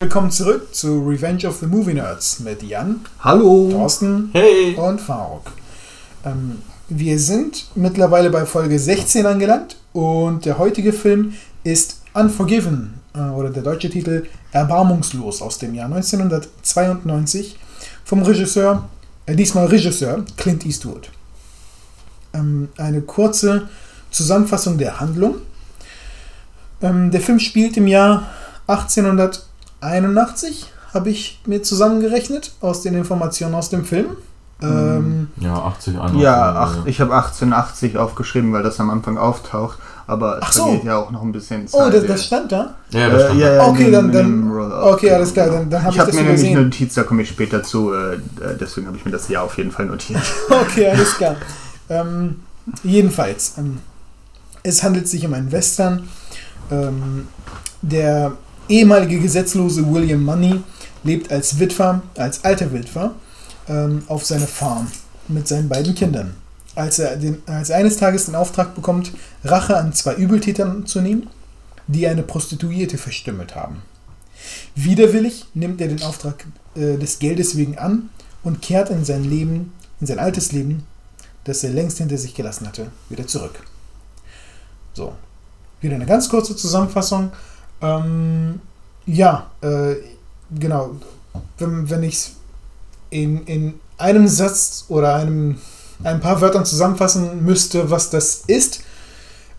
Willkommen zurück zu Revenge of the Movie Nerds mit Jan, Hallo. Thorsten Hey! und Faruk. Ähm, wir sind mittlerweile bei Folge 16 angelangt und der heutige Film ist Unforgiven äh, oder der deutsche Titel Erbarmungslos aus dem Jahr 1992 vom Regisseur, äh, diesmal Regisseur Clint Eastwood. Ähm, eine kurze Zusammenfassung der Handlung. Ähm, der Film spielt im Jahr 1881, habe ich mir zusammengerechnet aus den Informationen aus dem Film. Ähm, Ja, 80, 81. Ja, ach, ich habe 1880 aufgeschrieben, weil das am Anfang auftaucht. Aber es so. vergeht ja auch noch ein bisschen Zeit. oh, das, das stand da? Ja, das Äh, stand ja, da. ja, Okay, in dann- dem- dann- Roll-Up. okay, alles klar, dann- dann hab ich ich habe das mir nämlich eine Notiz, da komme ich später zu. Äh, äh, deswegen habe ich mir das ja auf jeden Fall notiert. Okay, alles klar. Ähm, jedenfalls, ähm, es handelt sich um einen Western. Ähm, der ehemalige gesetzlose William Money lebt als Witwer, als alter Witwer, ähm, auf seiner Farm mit seinen beiden Kindern. Als er, den, als er eines Tages den Auftrag bekommt, Rache an zwei Übeltätern zu nehmen, die eine Prostituierte verstümmelt haben. Widerwillig nimmt er den Auftrag äh, des Geldes wegen an und kehrt in sein Leben, in sein altes Leben, das er längst hinter sich gelassen hatte, wieder zurück. So. Wieder eine ganz kurze Zusammenfassung. Ähm, ja, äh, genau. Wenn, wenn ich es in, in einem Satz oder einem, ein paar Wörtern zusammenfassen müsste, was das ist,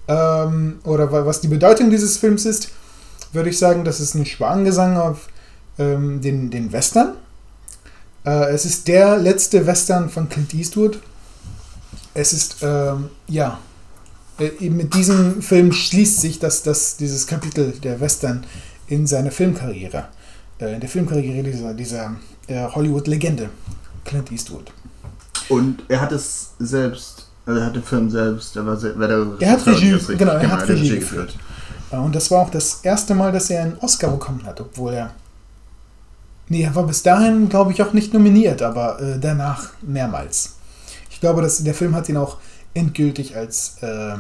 ähm, oder wa- was die Bedeutung dieses Films ist, würde ich sagen, das ist ein Schwangesang auf ähm, den, den Western. Äh, es ist der letzte Western von Clint Eastwood. Es ist, ähm, ja, äh, mit diesem Film schließt sich das, das, dieses Kapitel der Western in seiner Filmkarriere. Äh, in der Filmkarriere dieser, dieser äh, Hollywood-Legende, Clint Eastwood. Und er hat es selbst, also er hat den Film selbst, er war, se- war der Er hat Regie, richtig, genau, er hat Regie geführt. Äh, Und das war auch das erste Mal, dass er einen Oscar bekommen hat, obwohl er. Nee, er war bis dahin, glaube ich, auch nicht nominiert, aber äh, danach mehrmals. Ich glaube, dass der Film hat ihn auch endgültig als. Äh,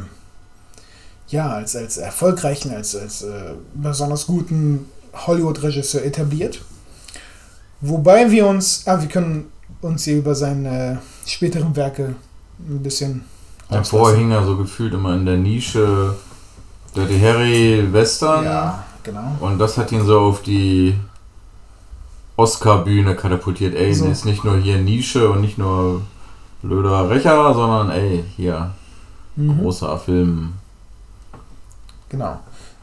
ja, als, als erfolgreichen, als, als äh, besonders guten Hollywood-Regisseur etabliert. Wobei wir uns, ah, wir können uns hier über seine späteren Werke ein bisschen Ja, vorher hing er so gefühlt immer in der Nische Dirty Harry Western. Ja, genau. Und das hat ihn so auf die Oscar-Bühne katapultiert. Ey, So. ist nicht nur hier Nische und nicht nur blöder Rächer, sondern ey, hier, Mhm. großer Film. Genau.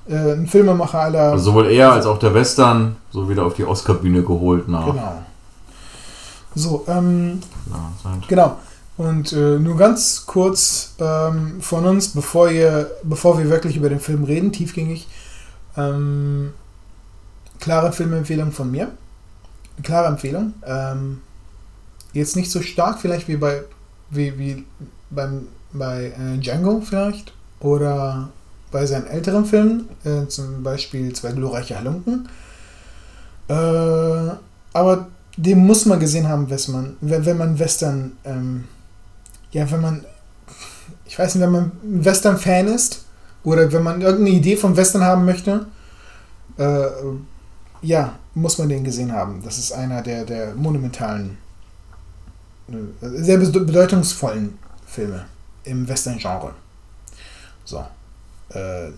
Äh, ein Filmemacher aller. Also sowohl er als auch der Western so wieder auf die Oscar-Bühne geholt nach. genau. So, ähm, Ja, genau. Und äh, nur ganz kurz ähm, von uns, bevor, ihr, bevor wir wirklich über den Film reden, tiefgängig. Ähm, klare Filmempfehlung von mir. Klare Empfehlung. Ähm, jetzt nicht so stark vielleicht wie bei wie, wie beim, bei äh, Django vielleicht oder bei seinen älteren Filmen, äh, zum Beispiel Zwei glorreiche Halunken. Äh, aber den muss man gesehen haben, wenn man, wenn, man Western, ähm, ja, wenn man, ich weiß nicht, wenn man Western-Fan ist oder wenn man irgendeine Idee vom Western haben möchte, äh, ja, muss man den gesehen haben. Das ist einer der, der monumentalen, äh, sehr bede- bedeutungsvollen Filme im Western-Genre. So. Äh,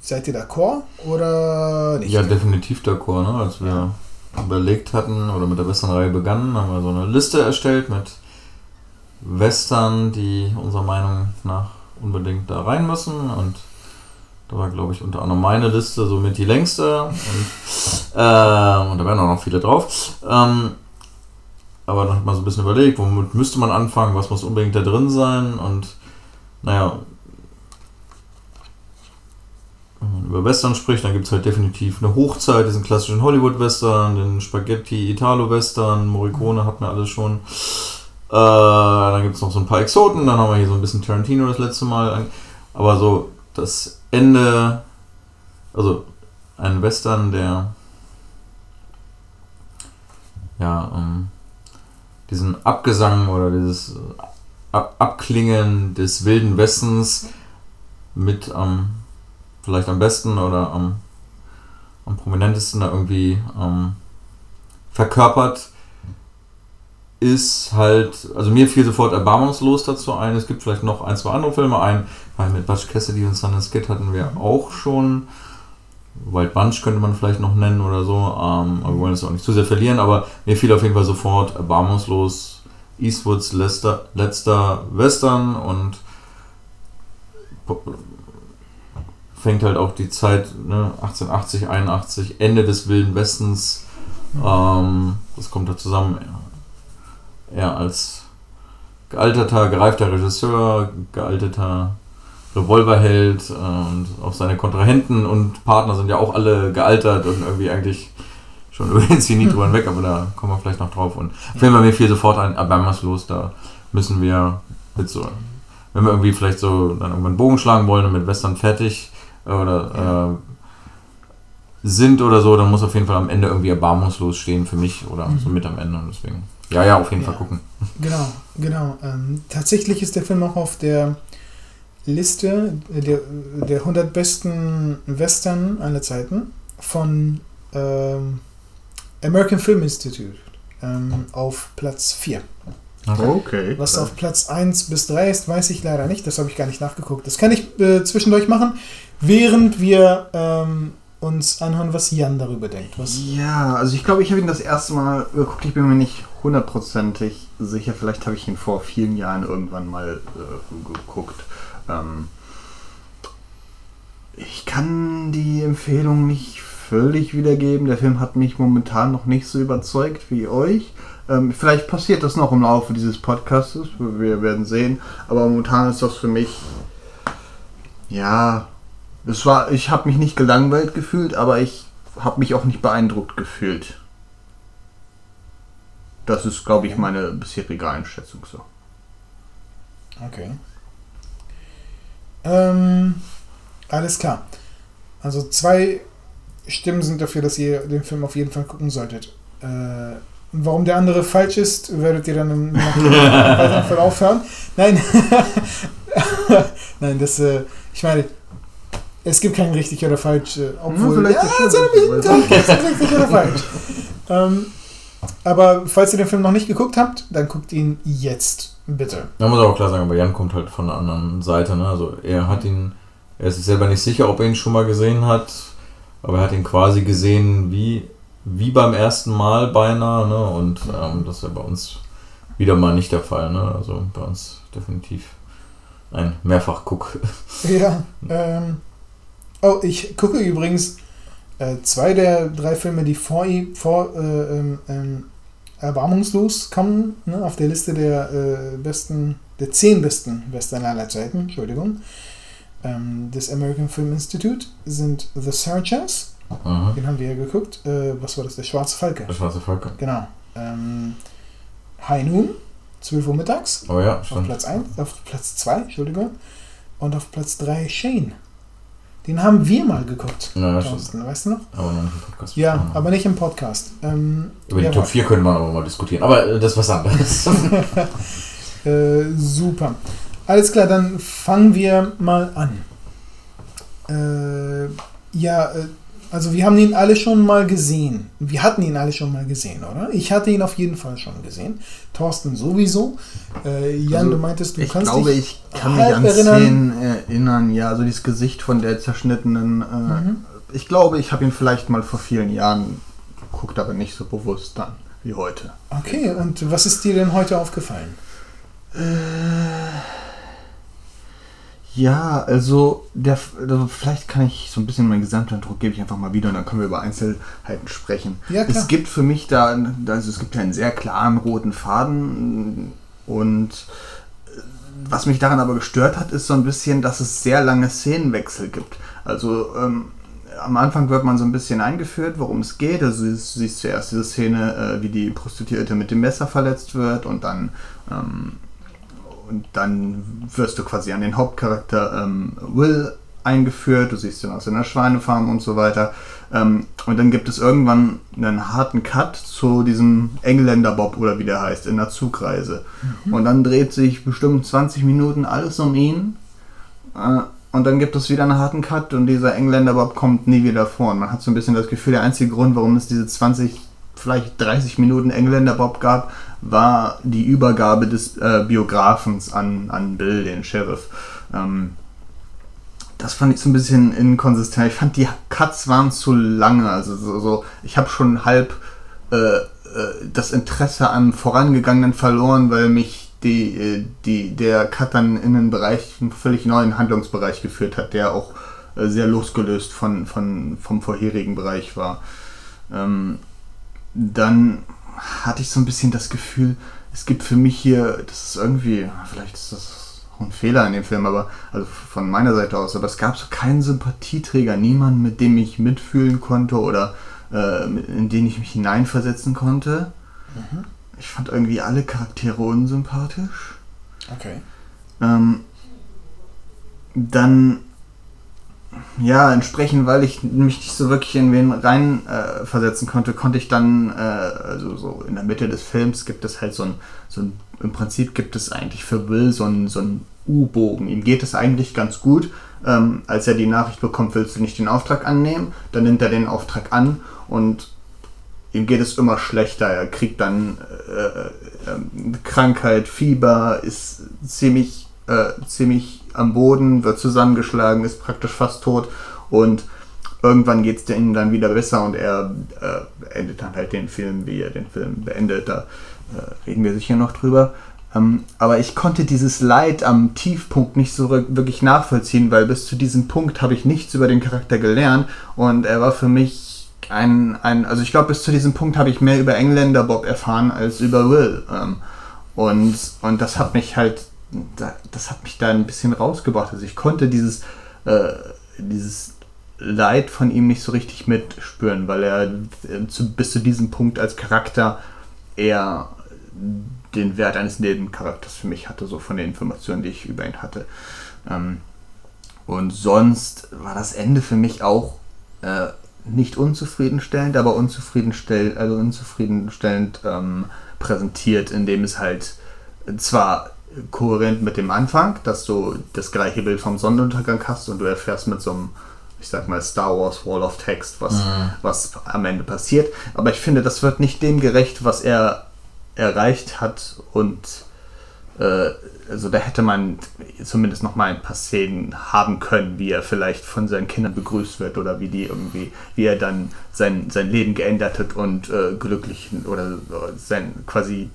seid ihr d'accord oder nicht? Ja, definitiv d'accord. Ne? Als wir überlegt hatten oder mit der Western-Reihe begannen, haben wir so eine Liste erstellt mit Western, die unserer Meinung nach unbedingt da rein müssen. Und da war, glaube ich, unter anderem meine Liste somit die längste. Und, ähm, und da wären auch noch viele drauf. Ähm, aber dann hat man so ein bisschen überlegt, womit müsste man anfangen, was muss unbedingt da drin sein. Und naja, wenn man über Western spricht, dann gibt es halt definitiv eine Hochzeit, diesen klassischen Hollywood-Western, den Spaghetti-Italo-Western, Morricone hat mir alles schon. Äh, dann gibt es noch so ein paar Exoten, dann haben wir hier so ein bisschen Tarantino das letzte Mal. Aber so das Ende, also ein Western, der ja, ähm, diesen Abgesang oder dieses Ab Abklingen des wilden Westens mit am vielleicht am besten oder am, am prominentesten da irgendwie ähm, verkörpert, ist halt, also mir fiel sofort erbarmungslos dazu ein. Es gibt vielleicht noch ein, zwei andere Filme. Ein, weil mit Butch Cassidy und Sundance Kid hatten wir auch schon. Wild Bunch könnte man vielleicht noch nennen oder so. Ähm, aber wir wollen es auch nicht zu sehr verlieren. Aber mir fiel auf jeden Fall sofort erbarmungslos Eastwoods letzter, letzter Western und fängt halt auch die Zeit ne, 1880, 81, Ende des Wilden Westens. Ähm, das kommt da zusammen. Er als gealterter, gereifter Regisseur, gealterter Revolverheld und auch seine Kontrahenten und Partner sind ja auch alle gealtert und irgendwie eigentlich schon über den Zenit drüber weg, aber da kommen wir vielleicht noch drauf. Und wenn wir mir fiel sofort ein, erbarmungslos, da müssen wir mit so, wenn wir irgendwie vielleicht so dann irgendwann einen Bogen schlagen wollen und mit Western fertig äh, oder ja. äh, sind oder so, dann muss auf jeden Fall am Ende irgendwie erbarmungslos stehen für mich oder mhm. so mit am Ende und deswegen. Ja, ja, auf jeden ja. Fall gucken. Genau, genau. Ähm, tatsächlich ist der Film auch auf der Liste der, der 100 besten Western aller Zeiten von ähm, American Film Institute ähm, auf Platz 4. Okay. Was auf Platz 1 bis 3 ist, weiß ich leider nicht. Das habe ich gar nicht nachgeguckt. Das kann ich äh, zwischendurch machen, während wir ähm, uns anhören, was Jan darüber denkt. Was ja, also ich glaube, ich habe ihn das erste Mal geguckt. Ich bin mir nicht hundertprozentig sicher. Vielleicht habe ich ihn vor vielen Jahren irgendwann mal äh, geguckt. Ähm, ich kann die Empfehlung nicht völlig wiedergeben. Der Film hat mich momentan noch nicht so überzeugt wie euch. Ähm, vielleicht passiert das noch im Laufe dieses Podcasts. Wir werden sehen. Aber momentan ist das für mich. Ja. Es war, ich habe mich nicht gelangweilt gefühlt, aber ich habe mich auch nicht beeindruckt gefühlt. Das ist, glaube ich, meine bisherige Einschätzung so. Okay. Ähm, alles klar. Also zwei Stimmen sind dafür, dass ihr den Film auf jeden Fall gucken solltet. Äh, warum der andere falsch ist, werdet ihr dann im weiteren Verlauf hören. Nein, nein, das, äh, ich meine, es gibt kein richtig oder falsch, äh, obwohl, ja, ja so richtig oder falsch. Ähm, aber falls ihr den Film noch nicht geguckt habt, dann guckt ihn jetzt, bitte. Man muss auch klar sagen, aber Jan kommt halt von der anderen Seite, ne? Also er hat ihn, er ist sich selber nicht sicher, ob er ihn schon mal gesehen hat, aber er hat ihn quasi gesehen wie, wie beim ersten Mal beinahe, ne? Und ähm, das ist ja bei uns wieder mal nicht der Fall, ne? Also bei uns definitiv ein Mehrfach-Guck. Ja, ähm, oh, ich gucke übrigens äh, zwei der drei Filme, die vor, vor äh, ähm, ähm, erbarmungslos kommen, ne, auf der Liste der äh, besten, der zehn besten Western aller Zeiten, Entschuldigung, ähm, des American Film Institute sind The Searchers. Mhm. Den haben wir ja geguckt. Äh, was war das? Der Schwarze Falke. Der Schwarze Falke. Genau. Ähm, High Noon, 12 Uhr mittags. Oh ja, stimmt. Auf Platz 1, auf Platz 2, Entschuldigung. Und auf Platz 3 Shane. Den haben wir mal geguckt. Ja, Thorsten, weißt du noch? Aber noch nicht im Podcast. Ja, aber nicht im Podcast. Ähm, Über die Top 4 können wir aber mal diskutieren. Aber äh, das ist was anderes. äh, super. Alles klar, dann fangen wir mal an. Äh, ja, äh, also wir haben ihn alle schon mal gesehen. Wir hatten ihn alle schon mal gesehen, oder? Ich hatte ihn auf jeden Fall schon gesehen. Thorsten sowieso. Äh, Jan, also, du meintest, du ich kannst glaube, dich ich kann mich an erinnern. Szenen erinnern. Ja, so dieses Gesicht von der zerschnittenen. Äh, mhm. Ich glaube, ich habe ihn vielleicht mal vor vielen Jahren geguckt, aber nicht so bewusst dann wie heute. Okay, und was ist dir denn heute aufgefallen? Äh ja, also, der, also vielleicht kann ich so ein bisschen meinen Gesamteindruck gebe ich einfach mal wieder und dann können wir über Einzelheiten sprechen. Ja, klar. Es gibt für mich da, also es gibt einen sehr klaren roten Faden und äh, was mich daran aber gestört hat, ist so ein bisschen, dass es sehr lange Szenenwechsel gibt. Also ähm, am Anfang wird man so ein bisschen eingeführt, worum es geht. Also du siehst zuerst diese Szene, äh, wie die Prostituierte mit dem Messer verletzt wird und dann ähm, und dann wirst du quasi an den Hauptcharakter ähm, Will eingeführt, du siehst ihn aus seiner Schweinefarm und so weiter. Ähm, und dann gibt es irgendwann einen harten Cut zu diesem Engländer Bob oder wie der heißt, in der Zugreise. Mhm. Und dann dreht sich bestimmt 20 Minuten alles um ihn. Äh, und dann gibt es wieder einen harten Cut und dieser Engländer Bob kommt nie wieder vor. Und man hat so ein bisschen das Gefühl, der einzige Grund, warum es diese 20, vielleicht 30 Minuten Engländer Bob gab, war die Übergabe des äh, Biografens an, an Bill, den Sheriff. Ähm, das fand ich so ein bisschen inkonsistent. Ich fand, die Cuts waren zu lange. Also so, so ich habe schon halb äh, äh, das Interesse am Vorangegangenen verloren, weil mich die, äh, die, der Cut dann in einen Bereich, einen völlig neuen Handlungsbereich geführt hat, der auch äh, sehr losgelöst von, von, vom vorherigen Bereich war. Ähm, dann hatte ich so ein bisschen das Gefühl, es gibt für mich hier, das ist irgendwie, vielleicht ist das ein Fehler in dem Film, aber also von meiner Seite aus, aber es gab so keinen Sympathieträger, niemanden, mit dem ich mitfühlen konnte oder äh, in den ich mich hineinversetzen konnte. Mhm. Ich fand irgendwie alle Charaktere unsympathisch. Okay. Ähm, dann, ja, entsprechend, weil ich mich nicht so wirklich in wen rein äh, versetzen konnte, konnte ich dann, äh, also so in der Mitte des Films gibt es halt so ein, so ein im Prinzip gibt es eigentlich für Will so einen, so einen U-Bogen. Ihm geht es eigentlich ganz gut. Ähm, als er die Nachricht bekommt, willst du nicht den Auftrag annehmen? Dann nimmt er den Auftrag an und ihm geht es immer schlechter. Er kriegt dann äh, äh, Krankheit, Fieber, ist ziemlich, äh, ziemlich am Boden, wird zusammengeschlagen, ist praktisch fast tot und irgendwann geht es ihm dann wieder besser und er äh, endet dann halt den Film, wie er den Film beendet. Da äh, reden wir sicher noch drüber. Ähm, aber ich konnte dieses Leid am Tiefpunkt nicht so wirklich nachvollziehen, weil bis zu diesem Punkt habe ich nichts über den Charakter gelernt und er war für mich ein, ein also ich glaube bis zu diesem Punkt habe ich mehr über Engländer Bob erfahren als über Will. Ähm, und, und das hat mich halt, das hat mich da ein bisschen rausgebracht. Also ich konnte dieses, äh, dieses Leid von ihm nicht so richtig mitspüren, weil er äh, zu, bis zu diesem Punkt als Charakter eher den Wert eines Nebencharakters für mich hatte, so von den Informationen, die ich über ihn hatte. Ähm, und sonst war das Ende für mich auch äh, nicht unzufriedenstellend, aber unzufriedenstellend, also unzufriedenstellend ähm, präsentiert, indem es halt zwar kohärent mit dem Anfang, dass du das gleiche Bild vom Sonnenuntergang hast und du erfährst mit so einem, ich sag mal, Star Wars Wall of Text, was, mhm. was am Ende passiert. Aber ich finde, das wird nicht dem gerecht, was er erreicht hat und äh, also da hätte man zumindest noch mal ein paar Szenen haben können, wie er vielleicht von seinen Kindern begrüßt wird oder wie die irgendwie, wie er dann sein, sein Leben geändert hat und äh, glücklich oder sein quasi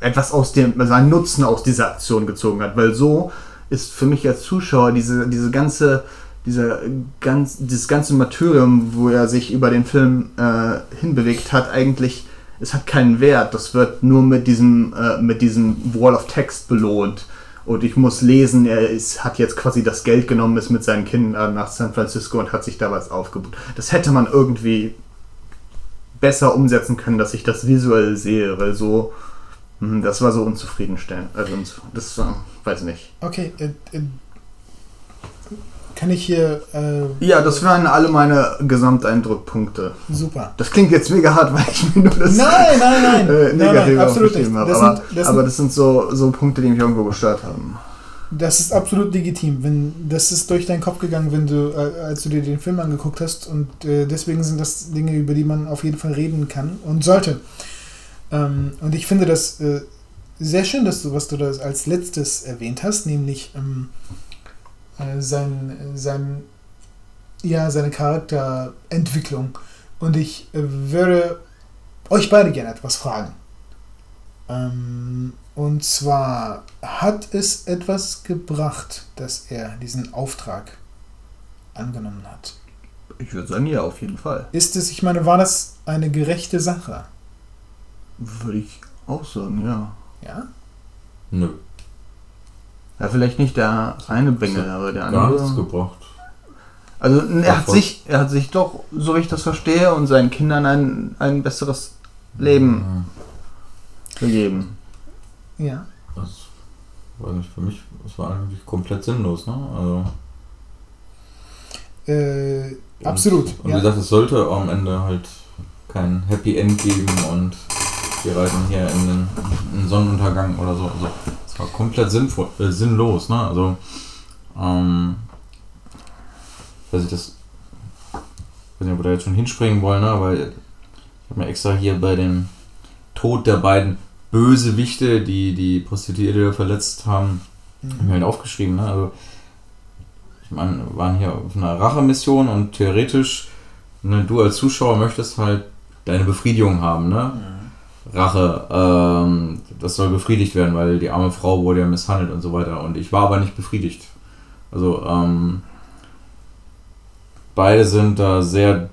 etwas aus dem, seinen Nutzen aus dieser Aktion gezogen hat, weil so ist für mich als Zuschauer diese, diese ganze, diese ganz, dieses ganze Martyrium, wo er sich über den Film äh, hinbewegt hat, eigentlich es hat keinen Wert. Das wird nur mit diesem, äh, mit diesem Wall of Text belohnt. Und ich muss lesen, er ist, hat jetzt quasi das Geld genommen, ist mit seinen Kindern nach San Francisco und hat sich da was aufgebaut. Das hätte man irgendwie besser umsetzen können, dass ich das visuell sehe, weil so, das war so unzufriedenstellend. Also, das war, weiß nicht. Okay, äh, äh, kann ich hier. Äh, ja, das wären alle meine Gesamteindruckpunkte. Super. Das klingt jetzt mega hart, weil ich mir nur das. Nein, nein, nein. Äh, negativ nein, nein, absolut nicht. Habe. Das aber, sind, das aber das sind so, so Punkte, die mich irgendwo gestört haben. Das ist absolut legitim. Wenn, das ist durch deinen Kopf gegangen, wenn du, äh, als du dir den Film angeguckt hast. Und äh, deswegen sind das Dinge, über die man auf jeden Fall reden kann und sollte. Ähm, und ich finde das äh, sehr schön, dass du, was du da als letztes erwähnt hast, nämlich. Ähm, äh, sein, sein, ja, seine Charakterentwicklung. Und ich äh, würde euch beide gerne etwas fragen. Ähm, und zwar, hat es etwas gebracht, dass er diesen Auftrag angenommen hat? Ich würde sagen, ja, auf jeden Fall. Ist es, ich meine, war das eine gerechte Sache? Würde ich auch sagen, ja. Ja? Nö. Ja, vielleicht nicht der eine Bengel, aber der andere. Gar nichts gebracht. Also er hat, sich, er hat sich doch, so wie ich das verstehe, und seinen Kindern ein, ein besseres Leben ja. gegeben. Ja. Das weiß nicht, für mich, das war eigentlich komplett sinnlos, ne? Also. Äh, und, absolut. Und wie gesagt, es sollte am Ende halt kein Happy End geben und wir reiten hier in den, Sonnenuntergang oder so. Also war komplett sinnvoll, äh, sinnlos, ne? Also, ähm, dass ich das, weiß nicht, ob wir da jetzt schon hinspringen wollen, ne? aber ich habe mir extra hier bei dem Tod der beiden Bösewichte, die die Prostituierte verletzt haben, mhm. mir halt aufgeschrieben. Ne? Also, ich meine, wir waren hier auf einer Rachemission und theoretisch, ne, du als Zuschauer möchtest halt deine Befriedigung haben, ne? Mhm. Rache, ähm, das soll befriedigt werden, weil die arme Frau wurde ja misshandelt und so weiter. Und ich war aber nicht befriedigt. Also, ähm, beide sind da sehr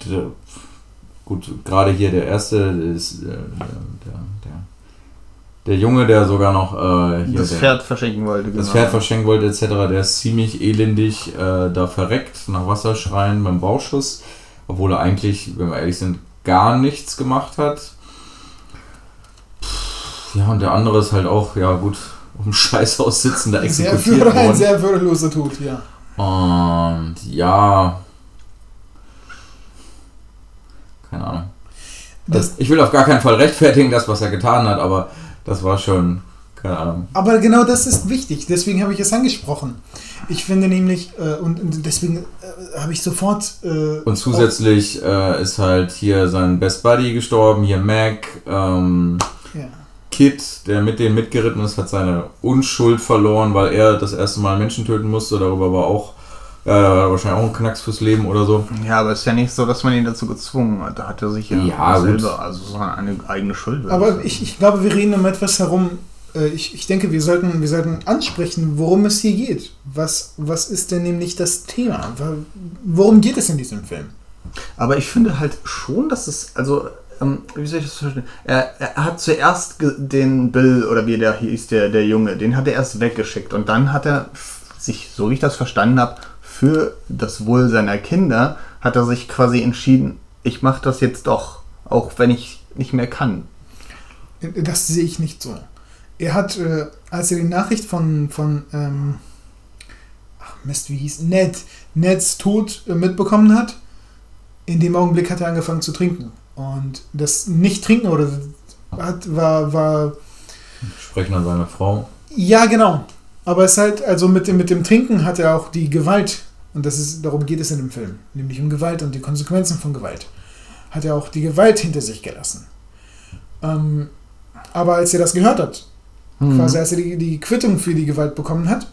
gut, gerade hier der erste ist äh, der, der, der, Junge, der sogar noch äh, hier das der, Pferd verschenken wollte. Das genau. Pferd verschenken wollte etc., der ist ziemlich elendig äh, da verreckt, nach Wasserschreien beim Bauschuss, obwohl er eigentlich, wenn wir ehrlich sind, gar nichts gemacht hat. Ja, und der andere ist halt auch, ja gut, um Scheißhaus sitzen, da exekutiert sehr worden. Ein sehr würdeloser Tod, ja. Und ja, keine Ahnung. Das, ich will auf gar keinen Fall rechtfertigen, das, was er getan hat, aber das war schon, keine Ahnung. Aber genau das ist wichtig, deswegen habe ich es angesprochen. Ich finde nämlich, äh, und, deswegen äh, habe ich sofort. Äh, und zusätzlich äh, ist halt hier sein Best Buddy gestorben, hier Mac. Ähm. Kid, der mit denen mitgeritten ist, hat seine Unschuld verloren, weil er das erste Mal Menschen töten musste. Darüber war auch ja, wahrscheinlich auch ein Knacks fürs Leben oder so. Ja, aber es ist ja nicht so, dass man ihn dazu gezwungen hat. Da hat er sich ja, ja selber, also so eine eigene Schuld. Aber ich, ich glaube, wir reden um etwas herum. Äh, ich, ich denke, wir sollten, wir sollten ansprechen, worum es hier geht. Was, was ist denn nämlich das Thema? Worum geht es in diesem Film? Aber ich finde halt schon, dass es, also ähm, wie soll ich das verstehen? Er, er, hat zuerst den Bill, oder wie der hieß, der, der Junge, den hat er erst weggeschickt und dann hat er sich, so wie ich das verstanden habe, für das Wohl seiner Kinder hat er sich quasi entschieden, ich mache das jetzt doch, auch wenn ich nicht mehr kann. Das sehe ich nicht so. Er hat, äh, als er die Nachricht von, von ähm, ach Mist, wie hieß, Ned, Neds Tod äh, mitbekommen hat, in dem Augenblick hat er angefangen zu trinken. Und das Nicht-Trinken oder hat, war, war. Sprechen an seine Frau. Ja, genau. Aber es ist halt, also mit dem, mit dem Trinken hat er auch die Gewalt und das ist, darum geht es in dem Film, nämlich um Gewalt und die Konsequenzen von Gewalt. Hat er auch die Gewalt hinter sich gelassen. Ähm, aber als er das gehört hat, mhm. quasi als er die, die Quittung für die Gewalt bekommen hat,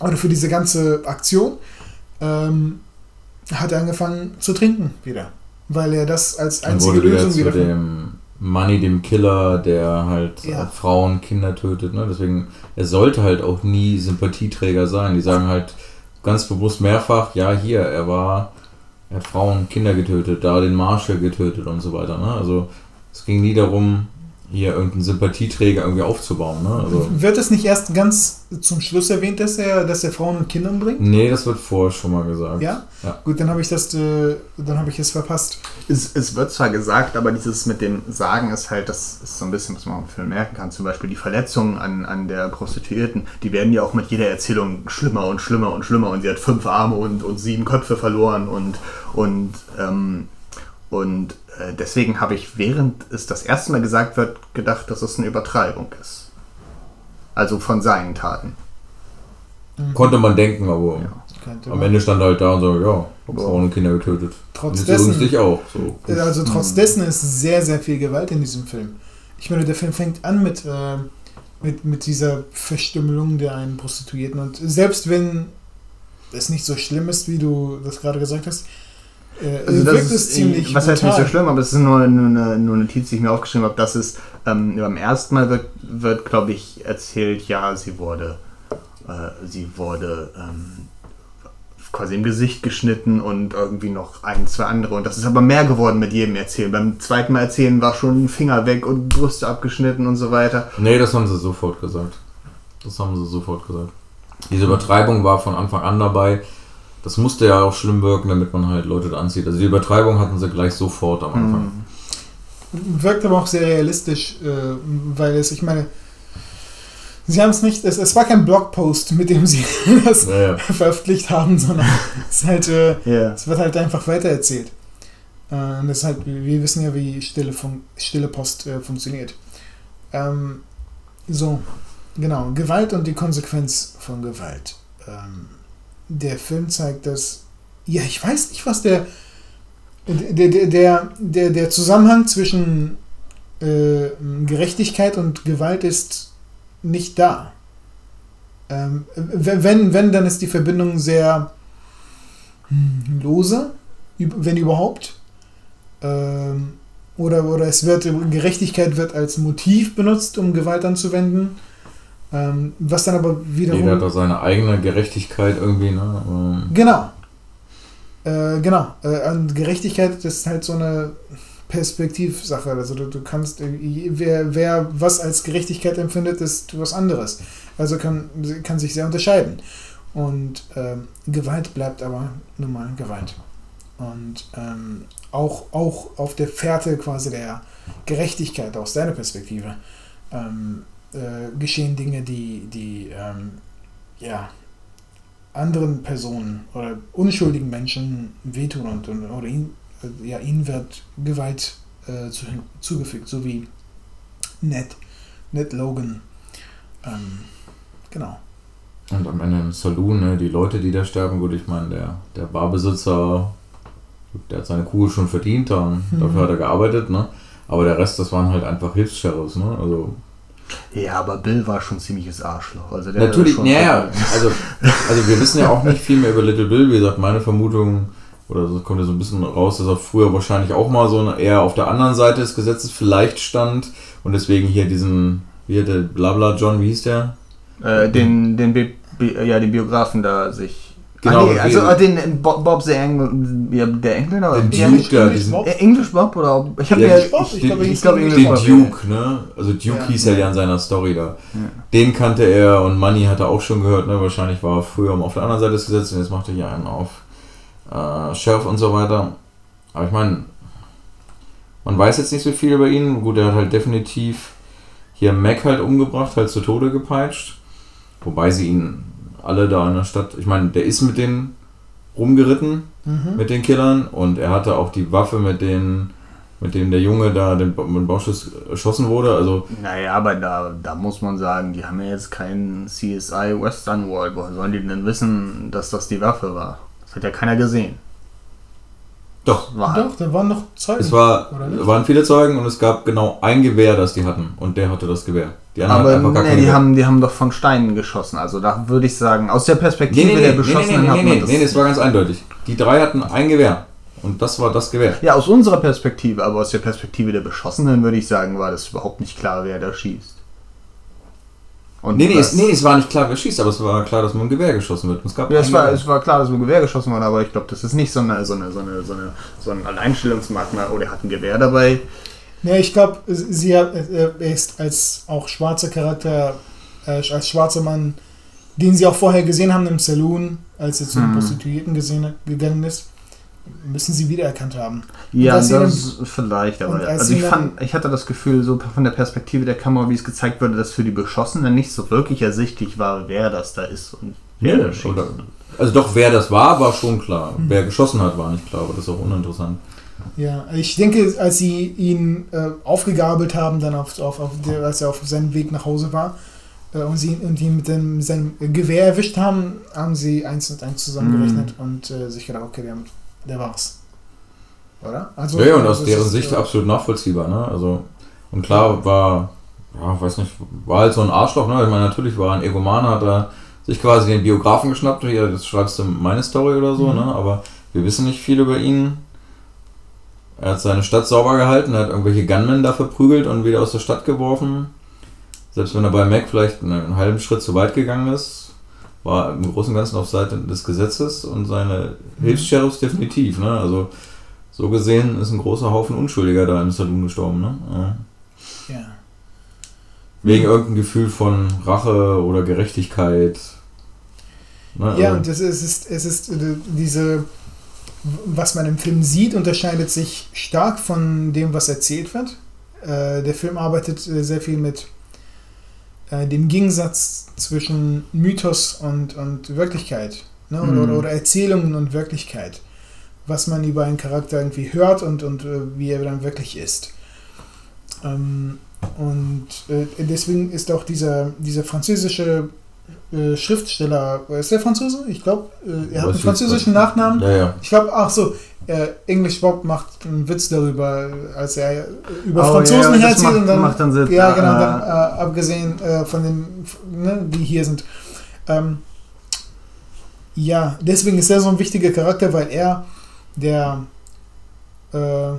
oder für diese ganze Aktion, ähm, hat er angefangen zu trinken wieder. Weil er das als einzige wurde Lösung wieder. Zu dem Money, dem Killer, der halt ja. Frauen, Kinder tötet. Ne? Deswegen, er sollte halt auch nie Sympathieträger sein. Die sagen halt, ganz bewusst mehrfach, ja, hier, er war, er hat Frauen, Kinder getötet, da den Marshall getötet und so weiter. Ne? Also es ging nie darum, hier irgendeinen Sympathieträger irgendwie aufzubauen. Ne? Also, wird es nicht erst ganz zum Schluss erwähnt, dass er, dass er Frauen und Kinder umbringt? Nee, das wird vorher schon mal gesagt. Ja? ja. Gut, dann habe ich das, äh, dann habe ich es verpasst. Es, es wird zwar gesagt, aber dieses mit dem Sagen ist halt, das ist so ein bisschen, was man im Film merken kann. Zum Beispiel die Verletzungen an, an der Prostituierten, die werden ja auch mit jeder Erzählung schlimmer und schlimmer und schlimmer und sie hat fünf Arme und, und sieben Köpfe verloren und, und ähm, und äh, deswegen habe ich, während es das erste Mal gesagt wird, gedacht, dass es eine Übertreibung ist. Also von seinen Taten. Mhm. Konnte man denken, aber ja. am Ende stand er halt da und so, ja, hab Frauen und Kinder getötet. Trotz dessen, dich auch. So. Also trotz mhm. dessen ist sehr, sehr viel Gewalt in diesem Film. Ich meine, der Film fängt an mit, äh, mit, mit dieser Verstümmelung der einen Prostituierten und selbst wenn es nicht so schlimm ist, wie du das gerade gesagt hast, äh, also das ist ziemlich was heißt nicht so schlimm, aber es ist nur, nur, eine, nur eine Notiz, die ich mir aufgeschrieben habe. Das ist ähm, beim ersten Mal wird, wird glaube ich, erzählt, ja, sie wurde, äh, sie wurde ähm, quasi im Gesicht geschnitten und irgendwie noch ein, zwei andere. Und das ist aber mehr geworden mit jedem Erzählen. Beim zweiten Mal erzählen war schon ein Finger weg und Brüste abgeschnitten und so weiter. Nee, das haben sie sofort gesagt. Das haben sie sofort gesagt. Diese Übertreibung war von Anfang an dabei das musste ja auch schlimm wirken, damit man halt Leute da anzieht. Also die Übertreibung hatten sie gleich sofort am Anfang. Mhm. Wirkt aber auch sehr realistisch, äh, weil es, ich meine, sie haben es nicht, es, es war kein Blogpost, mit dem sie das ja, ja. veröffentlicht haben, sondern es, halt, äh, yeah. es wird halt einfach weitererzählt. Äh, und das halt, wir wissen ja, wie stille, Fun stille Post äh, funktioniert. Ähm, so, genau, Gewalt und die Konsequenz von Gewalt. Ähm, der Film zeigt, dass ja, ich weiß nicht, was der, der, der, der, der Zusammenhang zwischen äh, Gerechtigkeit und Gewalt ist nicht da. Ähm, wenn, wenn, dann ist die Verbindung sehr hm, lose, wenn überhaupt. Ähm, oder, oder es wird, Gerechtigkeit wird als Motiv benutzt, um Gewalt anzuwenden. Ähm, was dann aber wiederum. Jeder hat da seine eigene Gerechtigkeit irgendwie, ne? Ähm. Genau. Äh, genau. Äh, und Gerechtigkeit ist halt so eine Perspektivsache. Also du, du kannst, wer, wer was als Gerechtigkeit empfindet, ist was anderes. Also kann, kann sich sehr unterscheiden. Und ähm, Gewalt bleibt aber nun mal Gewalt. Und ähm, auch, auch auf der Fährte quasi der Gerechtigkeit aus seiner Perspektive ähm, äh, geschehen Dinge, die, die ähm, ja, anderen Personen oder unschuldigen Menschen wehtun und, und oder ihn, ja, ihnen wird Gewalt äh, zu, zugefügt, so wie Ned, Ned Logan. Ähm, genau. Und am Ende im Saloon, ne, die Leute, die da sterben, gut, ich meine, der, der Barbesitzer, der hat seine Kugel schon verdient, dann, mhm. dafür hat er gearbeitet, ne? Aber der Rest, das waren halt einfach Hilfs-Sheriffs, ne? Also. Ja, aber Bill war schon ziemliches Arschloch. Also der Natürlich, ja, also, also wir wissen ja auch nicht viel mehr über Little Bill. Wie gesagt, meine Vermutung, oder so kommt ja so ein bisschen raus, dass er früher wahrscheinlich auch mal so eher auf der anderen Seite des Gesetzes vielleicht stand und deswegen hier diesen, wie hat der Blabla John, wie hieß der? Äh, den, den, Bi Bi ja, den Biografen da sich. Genau, ah, nee, also den Bob, Bob the Engl, ja, der Engländer oder den Duke, ja, English, Bob? English Bob oder ich habe ja, Bob, ich glaube glaub, English den Duke, ne? Also Duke ja. hieß er ja in seiner Story da. Ja. Den kannte er und Money hat er auch schon gehört, ne? Wahrscheinlich war er früher auf der anderen Seite des Gesetzes und jetzt macht er hier einen auf äh, Sheriff und so weiter. Aber ich meine, man weiß jetzt nicht so viel über ihn. Gut, er hat halt definitiv hier Mac halt umgebracht, halt zu Tode gepeitscht. Wobei sie ihn alle da in der Stadt, ich meine, der ist mit denen rumgeritten, mhm. mit den Killern, und er hatte auch die Waffe, mit denen, mit dem der Junge da den, mit dem Bauschuss erschossen wurde. Also naja, aber da, da muss man sagen, die haben ja jetzt keinen CSI Western World. Woher sollen die denn wissen, dass das die Waffe war? Das hat ja keiner gesehen. Doch. War Doch, da waren noch Zeugen. Es war, waren viele Zeugen und es gab genau ein Gewehr, das die hatten. Und der hatte das Gewehr. Die anderen Aber einfach gar nee, die haben, die haben doch von Steinen geschossen. Also da würde ich sagen, aus der Perspektive nee, nee, der Beschossenen nee, nee, nee, nee, nee, nee, das war ganz eindeutig. Die drei hatten ein Gewehr. Und das war das Gewehr. Ja, aus unserer Perspektive, aber aus der Perspektive der Beschossenen würde ich sagen, war das überhaupt nicht klar, wer da schießt. Und nee, nee, es, nee, es war nicht klar, wer schießt, aber es war klar, dass man ein Gewehr geschossen wird. Es, gab ja, es, war, es war klar, dass man ein Gewehr geschossen wird, aber ich glaube, das ist nicht so, eine, so, eine, so, eine, so, eine, so ein Alleinstellungsmerkmal, oh, der hat ein Gewehr dabei. Ja, ich glaube, sie hat, äh, er ist als auch schwarzer Charakter, äh, als schwarzer Mann, den sie auch vorher gesehen haben im Saloon, als er zu den hm. Prostituierten gesehen, gegangen ist müssen sie wiedererkannt haben. Ja, das dann, vielleicht, aber also ich fand, ich hatte das Gefühl, so von der Perspektive der Kamera, wie es gezeigt wurde, dass für die Beschossenen nicht so wirklich ersichtlich war, wer das da ist und wer ja, da schießt. Also doch, wer das war, war schon klar. Hm. Wer geschossen hat, war nicht klar, aber das ist auch uninteressant. Ja, ich denke, als sie ihn äh, aufgegabelt haben, dann auf, auf, auf der, als er auf seinem Weg nach Hause war, äh, und sie und ihn mit dem, seinem Gewehr erwischt haben, haben sie eins und eins zusammengerechnet mhm. und äh, sich gedacht, okay, wir haben der war's. Oder? Also, ja, ja, und aus deren Sicht absolut nachvollziehbar, ne? Also, und klar war, ja, weiß nicht, war halt so ein Arschloch, ne? Ich meine, natürlich war ein Egoman, hat er sich quasi den Biografen geschnappt, hier, das schreibst du meine Story oder so, mhm. ne? Aber wir wissen nicht viel über ihn. Er hat seine Stadt sauber gehalten, er hat irgendwelche Gunmen da verprügelt und wieder aus der Stadt geworfen. Selbst wenn er bei Mac vielleicht einen halben Schritt zu weit gegangen ist, war im Großen und Ganzen auf Seite des Gesetzes und seine mhm. Hilfs-Sheriffs definitiv. Ne? Also so gesehen ist ein großer Haufen Unschuldiger da im Saloon gestorben. Ne? Ja. ja. Wegen irgendeinem Gefühl von Rache oder Gerechtigkeit. Ne? Ja, also und es ist, es ist äh, diese, was man im Film sieht, unterscheidet sich stark von dem, was erzählt wird. Äh, der Film arbeitet äh, sehr viel mit äh, dem Gegensatz zwischen Mythos und, und Wirklichkeit. Ne? Oder, mhm. oder, Erzählungen und Wirklichkeit. Was man über einen Charakter irgendwie hört und, und äh, wie er dann wirklich ist. Ähm, und äh, deswegen ist auch dieser, dieser französische äh, Schriftsteller, ist der Franzose? Ich glaube, äh, er hat einen französischen Nachnamen. Ja, ja. Ich glaube, ach so, äh, English Bob macht einen Witz darüber, als er über oh, Franzosen ja, herzieht und dann, macht dann Sinn. ja, genau, dann, äh, abgesehen äh, von den, ne, die hier sind. Ähm, ja, deswegen ist er so ein wichtiger Charakter, weil er der, äh,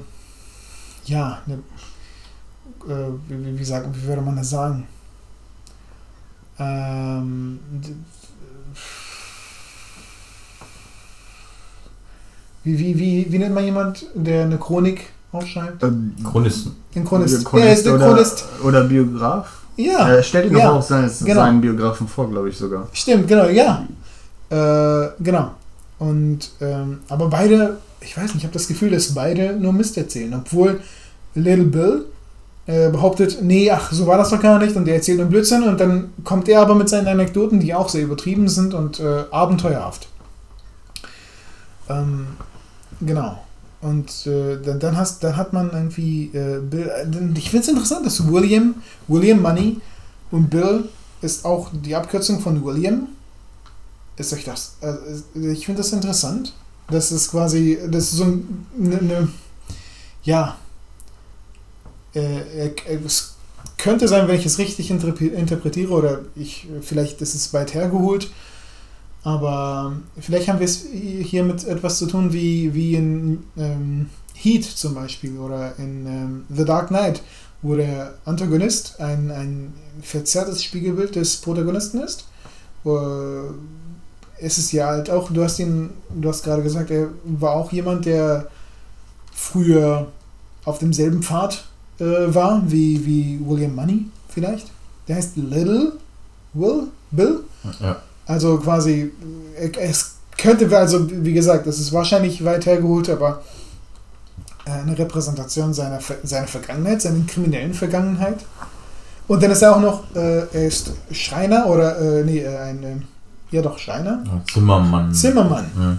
ja, ne, äh, wie, wie, sagen, wie würde man das sagen? Ähm, wie, wie, wie, wie nennt man jemand, der eine Chronik aufschreibt? Ähm, Chronisten. Ein Chronist. Chronist ja, ist der oder, Chronist. Oder Biograf? Ja. Er stellt ihn ja, auch seinen, genau. seinen Biografen vor, glaube ich sogar. Stimmt, genau, ja. Äh, genau. Und, ähm, aber beide, ich weiß nicht, ich habe das Gefühl, dass beide nur Mist erzählen, obwohl Little Bill äh, behauptet, nee, ach, so war das doch gar nicht und der erzählt nur Blödsinn und dann kommt er aber mit seinen Anekdoten, die auch sehr übertrieben sind und äh, abenteuerhaft. Ähm, genau. Und äh, dann, dann, hast, dann hat man irgendwie äh, Bill, äh, ich finde es interessant, dass William, William Money und Bill ist auch die Abkürzung von William. Ist euch das? Ich finde das interessant. Das ist quasi, das ist so eine, eine ja, äh, es könnte sein, wenn ich es richtig interpretiere, oder ich, vielleicht ist es weit hergeholt, aber vielleicht haben wir es hier mit etwas zu tun wie, wie in ähm, Heat zum Beispiel oder in ähm, The Dark Knight, wo der Antagonist ein, ein verzerrtes Spiegelbild des Protagonisten ist. Es ist ja halt auch, du hast ihn, du hast gerade gesagt, er war auch jemand, der früher auf demselben Pfad äh, war, wie, wie William Money vielleicht. Der heißt Little Will, Bill. Ja. Also quasi, äh, es könnte, also wie gesagt, das ist wahrscheinlich weit hergeholt, aber äh, eine Repräsentation seiner, seiner Vergangenheit, seiner kriminellen Vergangenheit. Und dann ist er auch noch, äh, er ist Schreiner oder, äh, nee, äh, ein, ja doch, Schreiner. Zimmermann. Zimmermann. Ja.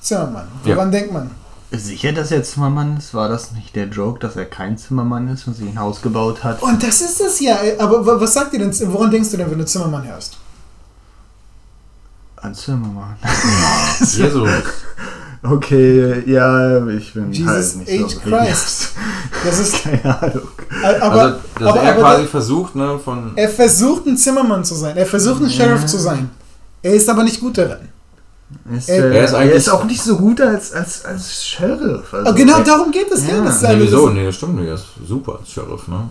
Zimmermann. Woran ja. denkt man? Sicher, dass er Zimmermann ist? War das nicht der Joke, dass er kein Zimmermann ist und sich ein Haus gebaut hat? Und das ist es ja. Aber was sagt ihr denn? Woran denkst du denn, wenn du Zimmermann hörst? An Zimmermann. Jesus. Okay, ja, ich bin Jesus halt nicht H. so Christ. Das ist keine Ahnung. Aber, also, dass aber, er aber quasi versucht, ne, von. Er versucht ein Zimmermann zu sein. Er versucht ein ja. Sheriff zu sein. Er ist aber nicht gut darin. Ist, er, äh, er, ist er, ist auch nicht so gut als, als, als Sheriff. Also, genau darum geht es. Ja. Das nee, wieso? Nee, das stimmt nicht. Er ist super als Sheriff. Ne?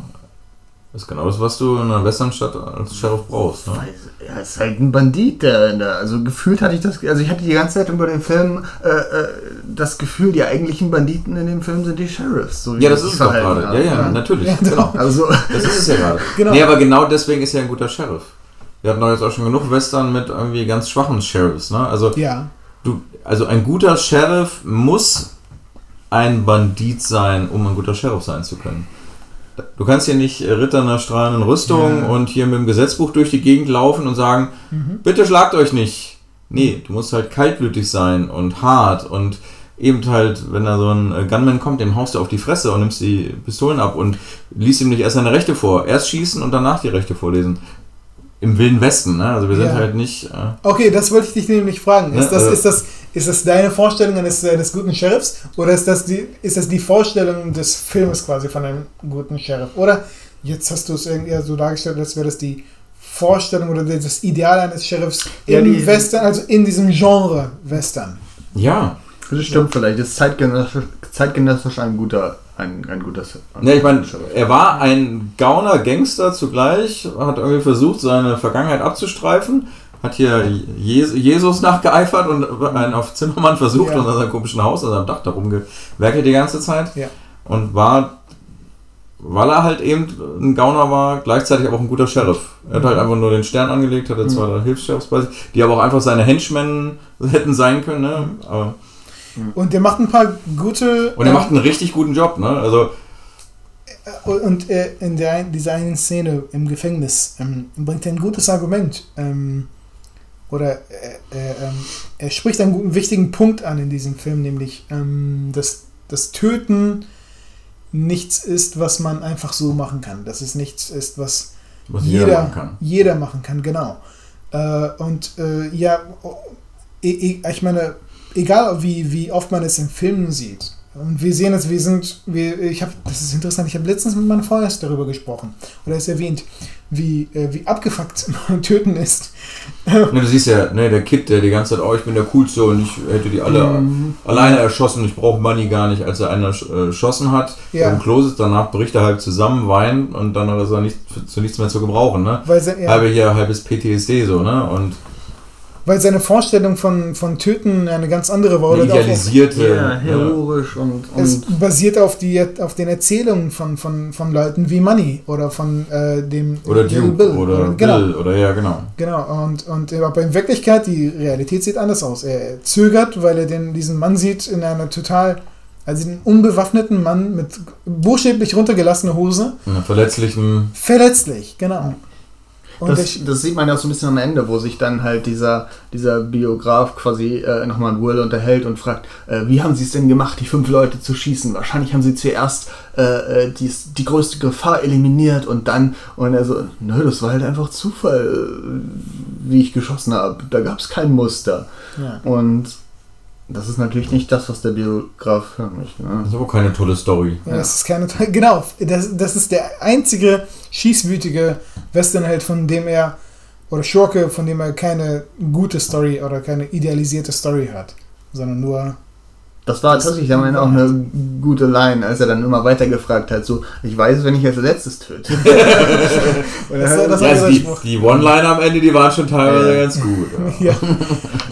Das ist genau das, was du in einer Westernstadt als Sheriff brauchst. Ne? Er ist halt ein Bandit. Der, der, also gefühlt hatte ich das, also ich hatte die ganze Zeit über den Film äh, äh, das Gefühl, die eigentlichen Banditen in dem Film sind die Sheriffs. So ja, das ist es doch gerade. Ja, ja, natürlich. Ja, genau. Also, das ist es ja gerade. Genau. Nee, aber genau deswegen ist er ein guter Sheriff. Wir hatten doch jetzt auch schon genug Western mit irgendwie ganz schwachen Sheriffs, ne? Also, ja. du, also ein guter Sheriff muss ein Bandit sein, um ein guter Sheriff sein zu können. Du kannst hier nicht Ritter in einer strahlenden Rüstung ja. und hier mit dem Gesetzbuch durch die Gegend laufen und sagen, mhm. bitte schlagt euch nicht. Nee, du musst halt kaltblütig sein und hart und eben halt, wenn da so ein Gunman kommt, dem haust du auf die Fresse und nimmst die Pistolen ab und liest ihm nicht erst seine Rechte vor. Erst schießen und danach die Rechte vorlesen im Wilden Westen, ne? Also wir sind ja. halt nicht. Äh okay, das wollte ich dich nämlich fragen. Ist, ne? das, also ist, das, ist das deine Vorstellung eines, eines guten Sheriffs oder ist das, die, ist das die Vorstellung des Filmes quasi von einem guten Sheriff? Oder jetzt hast du es irgendwie so dargestellt, als wäre das die Vorstellung oder das Ideal eines Sheriffs ja, im Western, also in diesem Genre Western. Ja. Das stimmt vielleicht. Das ist zeitgenössisch, zeitgenössisch ein guter ein, ein guter Ja, ich meine, er war ein Gauner Gangster zugleich, hat irgendwie versucht, seine Vergangenheit abzustreifen, hat hier Jesus nachgeeifert und einen auf Zimmermann versucht ja. und an seinem komischen Haus, an seinem Dach darum gewerkelt die ganze Zeit. Ja. Und war, weil er halt eben ein Gauner war, gleichzeitig auch ein guter Sheriff. Er hat halt einfach nur den Stern angelegt, hatte zwei mhm. Hilfs-Sheriffs bei sich, die aber auch einfach seine Henchmen hätten sein können. Ne? Mhm. Aber Mhm. Und der macht ein paar gute. Und er ähm, macht einen richtig guten Job, ne? Also. Äh, und äh, in der, dieser einen Szene im Gefängnis ähm, bringt er ein gutes Argument. Ähm, oder äh, äh, ähm, er spricht einen guten, wichtigen Punkt an in diesem Film, nämlich, ähm, dass das Töten nichts ist, was man einfach so machen kann. Dass es nichts ist, was, was jeder, jeder, machen kann. Jeder machen kann, genau. Äh, und äh, ja, ich meine, egal wie, wie oft man es in Filmen sieht, und wir sehen es, wir sind, wir, ich habe, das ist interessant, ich habe letztens mit meinem Freund darüber gesprochen, oder es erwähnt, wie, äh, wie abgefuckt Töten ist. Ne, du siehst ja, ne, der Kid, der die ganze Zeit, oh, ich bin der Coolste und ich hätte die alle mhm. alleine erschossen, ich brauche Money gar nicht, als er einen äh, erschossen hat, ja. im Klo sitzt, danach bricht er halb zusammen, weint und dann ist er nicht, zu nichts mehr zu gebrauchen, ne? Weil sie, ja. Halbe hier, halbes PTSD so, ne? Und weil seine Vorstellung von, von Töten eine ganz andere war. Eine idealisierte. Ja, heroisch und, und, Es basiert auf, die, auf den Erzählungen von, von, von Leuten wie Money oder von äh, dem. Oder Duke Bill. Oder, oder genau. Bill. Oder ja, genau. Genau. Und, und aber in Wirklichkeit, die Realität sieht anders aus. Er zögert, weil er den, diesen Mann sieht in einer total. Also einen unbewaffneten Mann mit buchstäblich runtergelassener Hose. Einer verletzlichen. Verletzlich, genau. Das, das, sieht man ja auch so ein bisschen am Ende, wo sich dann halt dieser, dieser Biograf quasi äh, nochmal mit Will unterhält und fragt, äh, wie haben sie es denn gemacht, die fünf Leute zu schießen? Wahrscheinlich haben sie zuerst äh, äh die, die größte Gefahr eliminiert und dann, und er so, nö, das war halt einfach Zufall, wie ich geschossen habe. Da gab es kein Muster. Ja. Und das ist natürlich nicht das, was der Biograf hören möchte. Ne? Das ist aber keine tolle Story. Ja, das ist keine tolle. Genau, das, das ist der einzige schießwütige Westernheld, von dem er, oder Schurke, von dem er keine gute Story oder keine idealisierte Story hat, sondern nur das war tatsächlich am Ende auch eine gute Line, als er dann immer weiter gefragt hat, so, ich weiß, wenn ich als letztes töte. das, das ja, die, die One-Liner am Ende, die waren schon teilweise äh, ganz gut. Ja.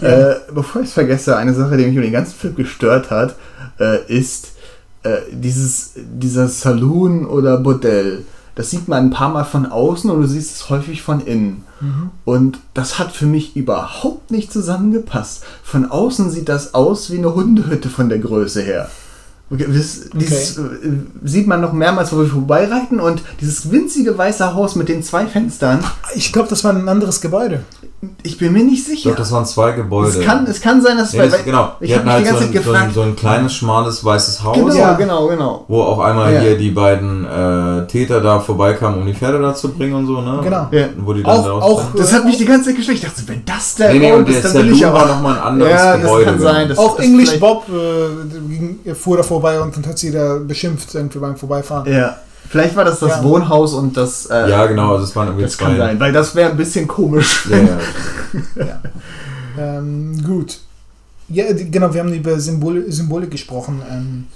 äh, bevor ich es vergesse, eine Sache, die mich über den ganzen Film gestört hat, äh, ist äh, dieses, dieser Saloon oder Bordell das sieht man ein paar Mal von außen und du siehst es häufig von innen. Mhm. Und das hat für mich überhaupt nicht zusammengepasst. Von außen sieht das aus wie eine Hundehütte von der Größe her. Dieses, okay. Äh, sieht man noch mehrmals, wo wir vorbeireiten und dieses winzige weiße Haus mit den zwei Fenstern. Ich glaube, das war ein anderes Gebäude. Ich bin mir nicht sicher. Ich glaube, das waren zwei Gebäude. Es kann, es kann sein, dass nee, es Genau. Ich habe halt die ganze so Zeit gefragt. So ein, so ein kleines, schmales, weißes Haus. Genau, ja. genau, genau. Wo auch einmal ja. hier die beiden äh, Täter da vorbeikamen, um die Pferde da zu bringen und so, ne? Genau. Ja. Wo die dann auch, auch Das hat mich die ganze Zeit geschwächt. Ich dachte, wenn das der nee, nee, Raum ist, dann will ich aber nochmal ein anderes ja, Gebäude. Das kann sein. Das, auch das English Bob äh, fuhr da vorbei und hat sie da beschimpft irgendwie beim Vorbeifahren. Ja. Vielleicht war das das ja. Wohnhaus und das. Äh, ja, genau, das waren irgendwie das zwei. kann sein, weil das wäre ein bisschen komisch. Ja, ja. ja. Ähm, gut. Ja, genau, wir haben über Symbol Symbolik gesprochen. Ähm,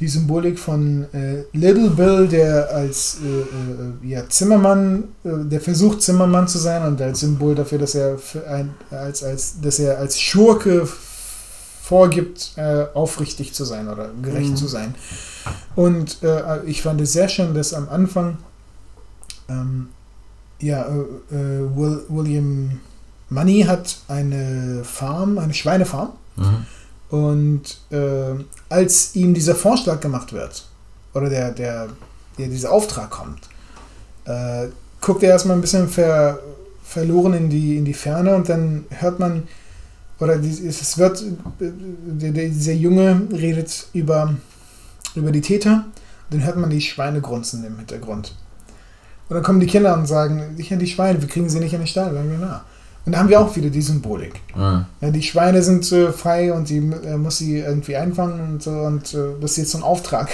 die Symbolik von äh, Little Bill, der als äh, äh, ja, Zimmermann, äh, der versucht Zimmermann zu sein und als Symbol dafür, dass er ein, als, als, dass er als Schurke vorgibt, äh, aufrichtig zu sein oder gerecht mhm. zu sein. Und äh, ich fand es sehr schön, dass am Anfang ähm, ja, äh, äh Will, William Money hat eine Farm, eine Schweinefarm. Mhm. Und äh, als ihm dieser Vorschlag gemacht wird, oder der, der, der dieser Auftrag kommt, äh, guckt er erstmal ein bisschen ver, verloren in die, in die Ferne und dann hört man, oder es wird, dieser Junge redet über, über die Täter, dann hört man die Schweine grunzen im Hintergrund. Und dann kommen die Kinder und sagen, ich die Schweine, wir kriegen sie nicht in den Stall. Sagen wir, na. Und da haben wir auch wieder die Symbolik. Mhm. Ja, die Schweine sind äh, frei und sie äh, muss sie irgendwie einfangen und so und äh, das ist jetzt so ein Auftrag.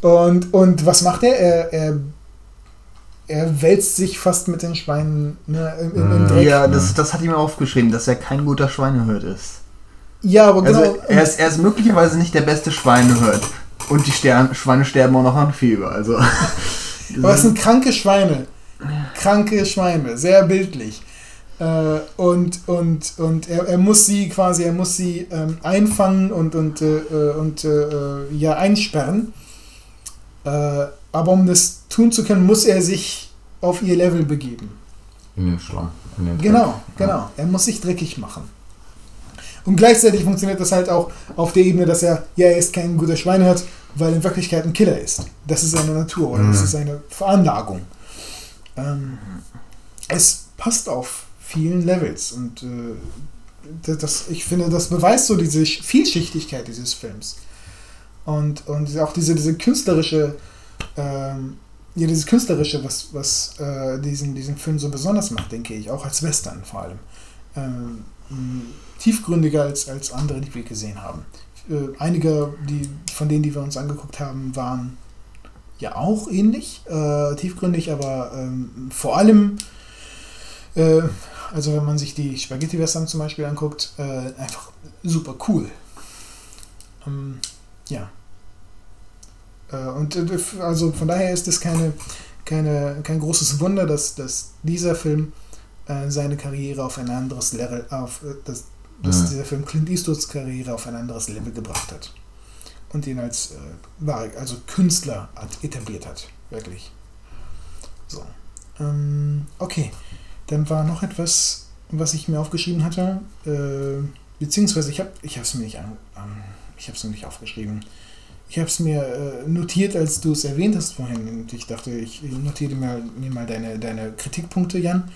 Und, und was macht er? Er, er er wälzt sich fast mit den Schweinen ne, im, im, Dreck. Ja, das, das hat ihm aufgeschrieben, dass er kein guter Schweinehirt ist. Ja, aber also genau. Er ist, er ist möglicherweise nicht der beste Schweinehirt. Und die Stern, Schweine sterben auch noch an Fieber. Also. aber es sind kranke Schweine. Kranke Schweine, sehr bildlich. Äh, und und, und er, er muss sie quasi, er muss sie ähm, einfangen und, und, äh, äh und äh, ja, einsperren. Äh, aber um das tun zu können, muss er sich auf ihr Level begeben. In den Schlamm. In den genau, genau. Er muss sich dreckig machen. Und gleichzeitig funktioniert das halt auch auf der Ebene, dass er, ja, er ist kein guter Schweinhirt, weil in Wirklichkeit ein Killer ist. Das ist seine Natur oder mhm. das ist seine Veranlagung. Ähm, es passt auf vielen Levels und äh, das, ich finde, das beweist so diese Vielschichtigkeit dieses Films. Und, und auch diese, diese künstlerische ähm, ja, dieses Künstlerische, was, was äh, diesen, diesen Film so besonders macht, denke ich, auch als Western vor allem. Ähm, tiefgründiger als, als andere, die wir gesehen haben. Äh, einige die, von denen, die wir uns angeguckt haben, waren ja auch ähnlich, äh, tiefgründig, aber ähm, vor allem, äh, also wenn man sich die Spaghetti-Western zum Beispiel anguckt, äh, einfach super cool. Ähm, ja. Äh, und äh, also von daher ist es keine, keine, kein großes Wunder, dass, dass dieser Film seine Karriere auf ein anderes Level, auf das, dass ja. dieser Film Clint Eastwoods Karriere auf ein anderes Level gebracht hat und ihn als äh, also Künstler etabliert hat. Wirklich. So. Ähm, okay. Dann war noch etwas, was ich mir aufgeschrieben hatte. Äh, beziehungsweise ich habe ich es mir nicht an, an ich habe es mir nicht aufgeschrieben. Ich habe es mir äh, notiert, als du es erwähnt hast vorhin. Und ich dachte, ich notiere mir, mir mal deine, deine Kritikpunkte, Jan.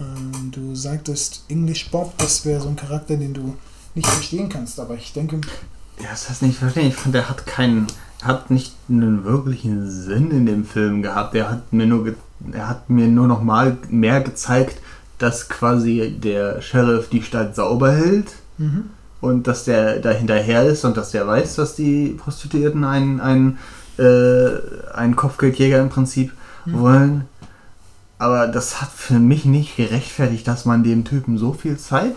Ähm, du sagtest, English Bob, das wäre so ein Charakter, den du nicht verstehen kannst. Aber ich denke, ja, das heißt nicht verstehen. Ich fand, der hat keinen, hat nicht einen wirklichen Sinn in dem Film gehabt. Der hat mir nur, er hat mir nur noch mal mehr gezeigt, dass quasi der Sheriff die Stadt sauber hält mhm. und dass der da hinterher ist und dass der weiß, dass die Prostituierten einen, einen, äh, einen Kopfgeldjäger im Prinzip mhm. wollen. Aber das hat für mich nicht gerechtfertigt, dass man dem Typen so viel Zeit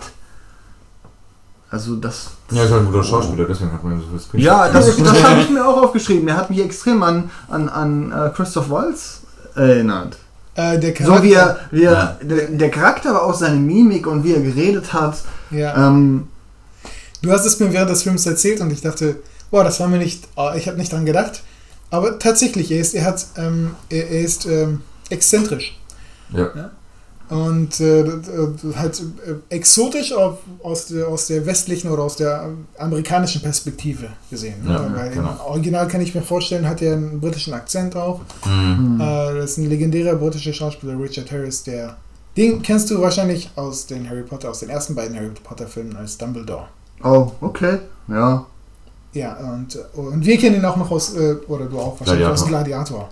also das. Ja, ist halt ein guter Schauspieler, deswegen hat man so viel Screen. Ja, das, das habe ich mir auch aufgeschrieben. Der hat mich extrem an, an, an uh, Christoph Waltz erinnert. Äh, der Charakter. So wie er, wie er ja. der, der, Charakter, aber auch seine Mimik und wie er geredet hat. Ja. Ähm, du hast es mir während des Films erzählt und ich dachte, boah, das war mir nicht, oh, ich habe nicht dran gedacht. Aber tatsächlich, er ist, er hat, ähm, er, er, ist ähm, exzentrisch. Ja. ja? Und äh, halt äh, exotisch auf, aus, der, aus der westlichen oder aus der amerikanischen Perspektive gesehen. Ne? Ja, Weil genau. Im Original kann ich mir vorstellen, hat er einen britischen Akzent auch. Mhm. Äh, das ist ein legendärer britischer Schauspieler, Richard Harris, der. Den kennst du wahrscheinlich aus den Harry Potter, aus den ersten beiden Harry Potter-Filmen als Dumbledore. Oh, okay. Ja. Ja, und, und wir kennen ihn auch noch aus, äh, oder du auch wahrscheinlich Gladiator. aus Gladiator.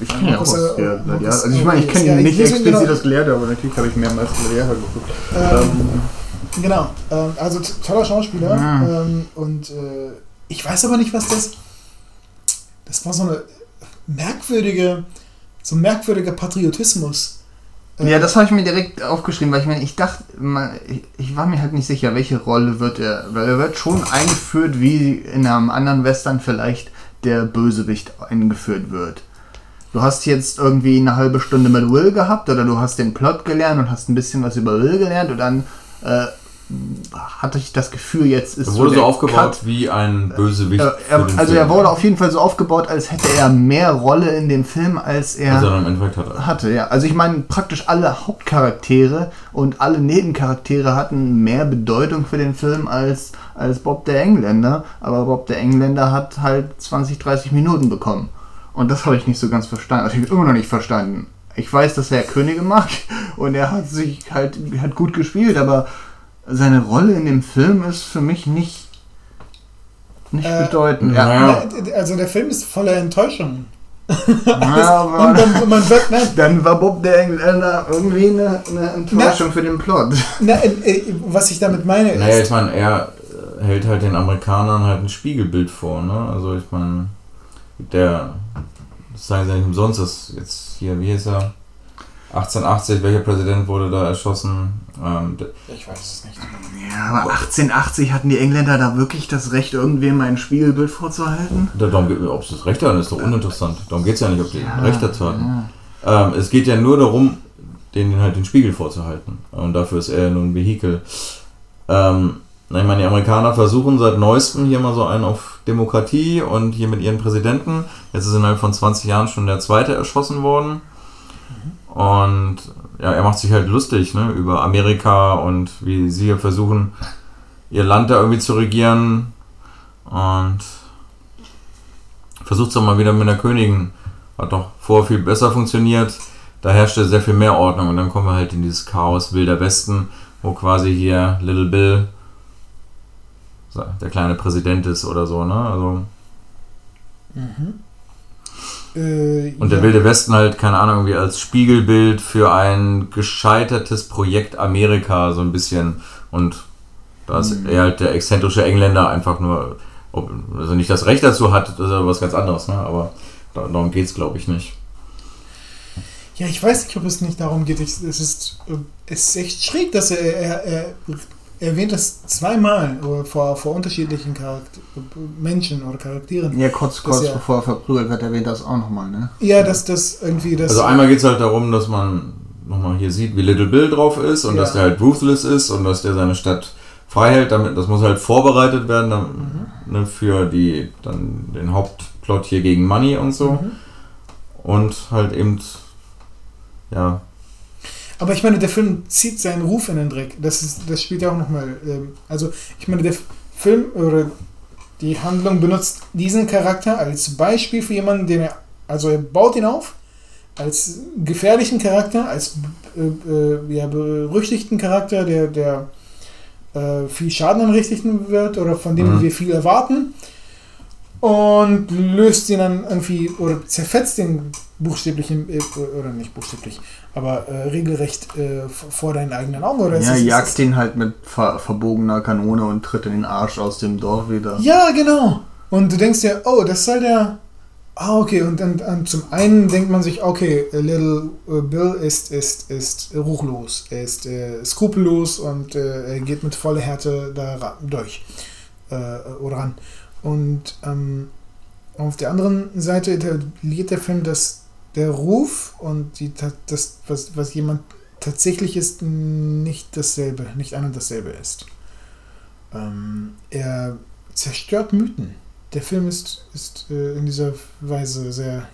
Ich kenne ja auch aus der Gladiator. Also ich meine, ich kenne ja, nicht explizit genau, das Gladiator, aber natürlich habe ich mehrmals Gladiator geguckt. Ähm, ähm, genau, ähm, also toller Schauspieler. Ja. Ähm, und äh, ich weiß aber nicht, was das. Das war so eine merkwürdige, so ein merkwürdiger Patriotismus. Ja, das habe ich mir direkt aufgeschrieben, weil ich meine, ich dachte, ich war mir halt nicht sicher, welche Rolle wird er, weil er wird schon eingeführt, wie in einem anderen Western vielleicht der Bösewicht eingeführt wird du hast jetzt irgendwie eine halbe Stunde mit Will gehabt oder du hast den Plot gelernt und hast ein bisschen was über Will gelernt und dann äh, hatte ich das Gefühl, jetzt ist. Er wurde so, so aufgebaut Cut. wie ein Bösewicht. Äh, er, also Film. er wurde auf jeden Fall so aufgebaut, als hätte er mehr Rolle in dem Film, als er, als er im Endeffekt hatte. hatte. Ja, also ich meine, praktisch alle Hauptcharaktere und alle Nebencharaktere hatten mehr Bedeutung für den Film als, als Bob der Engländer. Aber Bob der Engländer hat halt 20, 30 Minuten bekommen. Und das habe ich nicht so ganz verstanden. Also ich habe immer noch nicht verstanden. Ich weiß, dass er Könige mag und er hat sich halt hat gut gespielt, aber seine Rolle in dem Film ist für mich nicht, nicht äh, bedeutend. Ja. Also der Film ist voller Enttäuschung. Ja, und dann, man wird, ne, dann war Bob der Engländer irgendwie eine, eine Enttäuschung na, für den Plot. Na, äh, äh, was ich damit meine ist. Naja, ich meine, er hält halt den Amerikanern halt ein Spiegelbild vor, ne? Also ich meine, der das sagen sie nicht umsonst, dass jetzt hier, wie hieß er? 1880, welcher Präsident wurde da erschossen? Ähm, ich weiß es nicht. Ja, aber 1880 hatten die Engländer da wirklich das Recht, irgendwem ein Spiegelbild vorzuhalten? darum, ob sie das Recht hatten, ist doch uninteressant. Darum geht es ja nicht, ob die ja, Recht dazu hatten. Ja. Ähm, es geht ja nur darum, denen halt den Spiegel vorzuhalten. Und dafür ist er nur ein Vehikel. Ähm, ich meine, die Amerikaner versuchen seit neuestem hier mal so einen auf Demokratie und hier mit ihren Präsidenten. Jetzt ist innerhalb von 20 Jahren schon der zweite erschossen worden. Und ja, er macht sich halt lustig ne, über Amerika und wie sie hier versuchen, ihr Land da irgendwie zu regieren. Und versucht es doch mal wieder mit der Königin. Hat doch vorher viel besser funktioniert. Da herrschte sehr viel mehr Ordnung. Und dann kommen wir halt in dieses Chaos Wilder Westen, wo quasi hier Little Bill der kleine Präsident ist oder so, ne? Also. Mhm. Äh, und der ja. Wilde Westen halt, keine Ahnung, irgendwie als Spiegelbild für ein gescheitertes Projekt Amerika so ein bisschen. Und da ist mhm. er halt der exzentrische Engländer einfach nur, ob, also nicht das Recht dazu hat, das ist ja was ganz anderes, ne? aber darum geht es, glaube ich, nicht. Ja, ich weiß nicht, ob es nicht darum geht. es, ist, äh, es ist echt schräg, dass er, er, er erwähnt das zweimal vor, vor unterschiedlichen Charakter Menschen oder Charakteren. Ja, kurz, kurz er, bevor er verprügelt wird, erwähnt das auch nochmal, ne? Ja, dass das irgendwie das. Also einmal geht es halt darum, dass man nochmal hier sieht, wie Little Bill drauf ist und ja. dass der halt ruthless ist und dass der seine Stadt frei hält. Damit, das muss halt vorbereitet werden dann, mhm. ne, für die, dann den Hauptplot hier gegen Money und so. Mhm. Und halt eben ja. Aber ich meine, der Film zieht seinen Ruf in den Dreck. Das, ist, das spielt ja auch nochmal. Ähm, also, ich meine, der Film oder die Handlung benutzt diesen Charakter als Beispiel für jemanden, den er. Also, er baut ihn auf als gefährlichen Charakter, als äh, äh, ja, berüchtigten Charakter, der, der äh, viel Schaden anrichten wird oder von dem mhm. wir viel erwarten und löst ihn dann irgendwie oder zerfetzt ihn buchstäblich, im, äh, oder nicht buchstäblich, aber äh, regelrecht äh, vor deinen eigenen Augen. Oder ja, jagt ihn halt mit ver verbogener Kanone und tritt in den Arsch aus dem Dorf wieder. Ja, genau. Und du denkst dir, oh, das soll der. Ah, okay. Und dann, dann zum einen denkt man sich, okay, Little äh, Bill ist, ist, ist ruchlos, er ist äh, skrupellos und äh, er geht mit voller Härte da durch oder ran. Und ähm, auf der anderen Seite etabliert der Film, dass der Ruf und die, das, was, was jemand tatsächlich ist, nicht dasselbe, nicht ein und dasselbe ist. Ähm, er zerstört Mythen. Der Film ist, ist äh, in dieser Weise sehr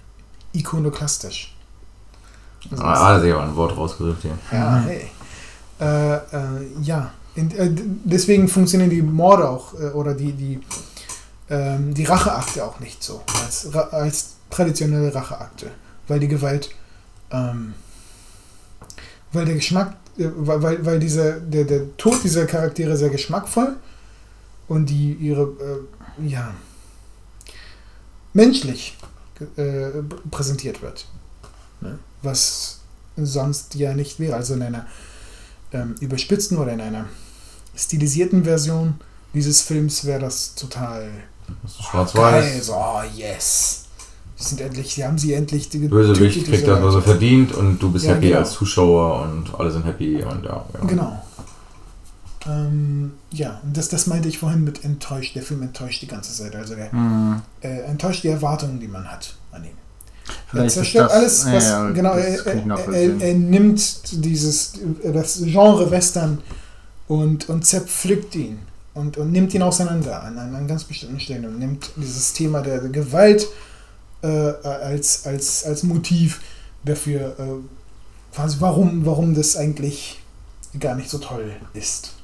ikonoklastisch. Also ah, also ja, ein Wort rausgesucht hier. Ja, hey. Äh, äh, ja, in, äh, deswegen funktionieren die Morde auch, äh, oder die, die ähm, die Racheakte auch nicht so, als, als traditionelle Racheakte, weil die Gewalt, ähm, weil der Geschmack, äh, weil, weil dieser, der, der Tod dieser Charaktere sehr geschmackvoll und die ihre, äh, ja, menschlich äh, präsentiert wird. Ne? Was sonst ja nicht wäre. Also in einer ähm, überspitzten oder in einer stilisierten Version dieses Films wäre das total Schwarz-Weiß. Oh, yes. Sie sind endlich, sie haben sie endlich. Die Bösewicht kriegt das, was er verdient und du bist ja, happy genau. als Zuschauer und alle sind happy und ja. ja. Genau. Ähm, ja, und das, das meinte ich vorhin mit enttäuscht. Der Film enttäuscht die ganze Zeit. Also er mhm. äh, enttäuscht die Erwartungen, die man hat an ihn. Vielleicht er zerstört das, alles, was. Ja, genau, er, er, er, er, nimmt dieses, das Genre Western und, und zerpflückt ihn und, und nimmt ihn auseinander an, an, an ganz bestimmten Stellen und nimmt dieses Thema der, der Gewalt äh, als, als, als Motiv dafür, äh, quasi warum, warum das eigentlich gar nicht so toll ist.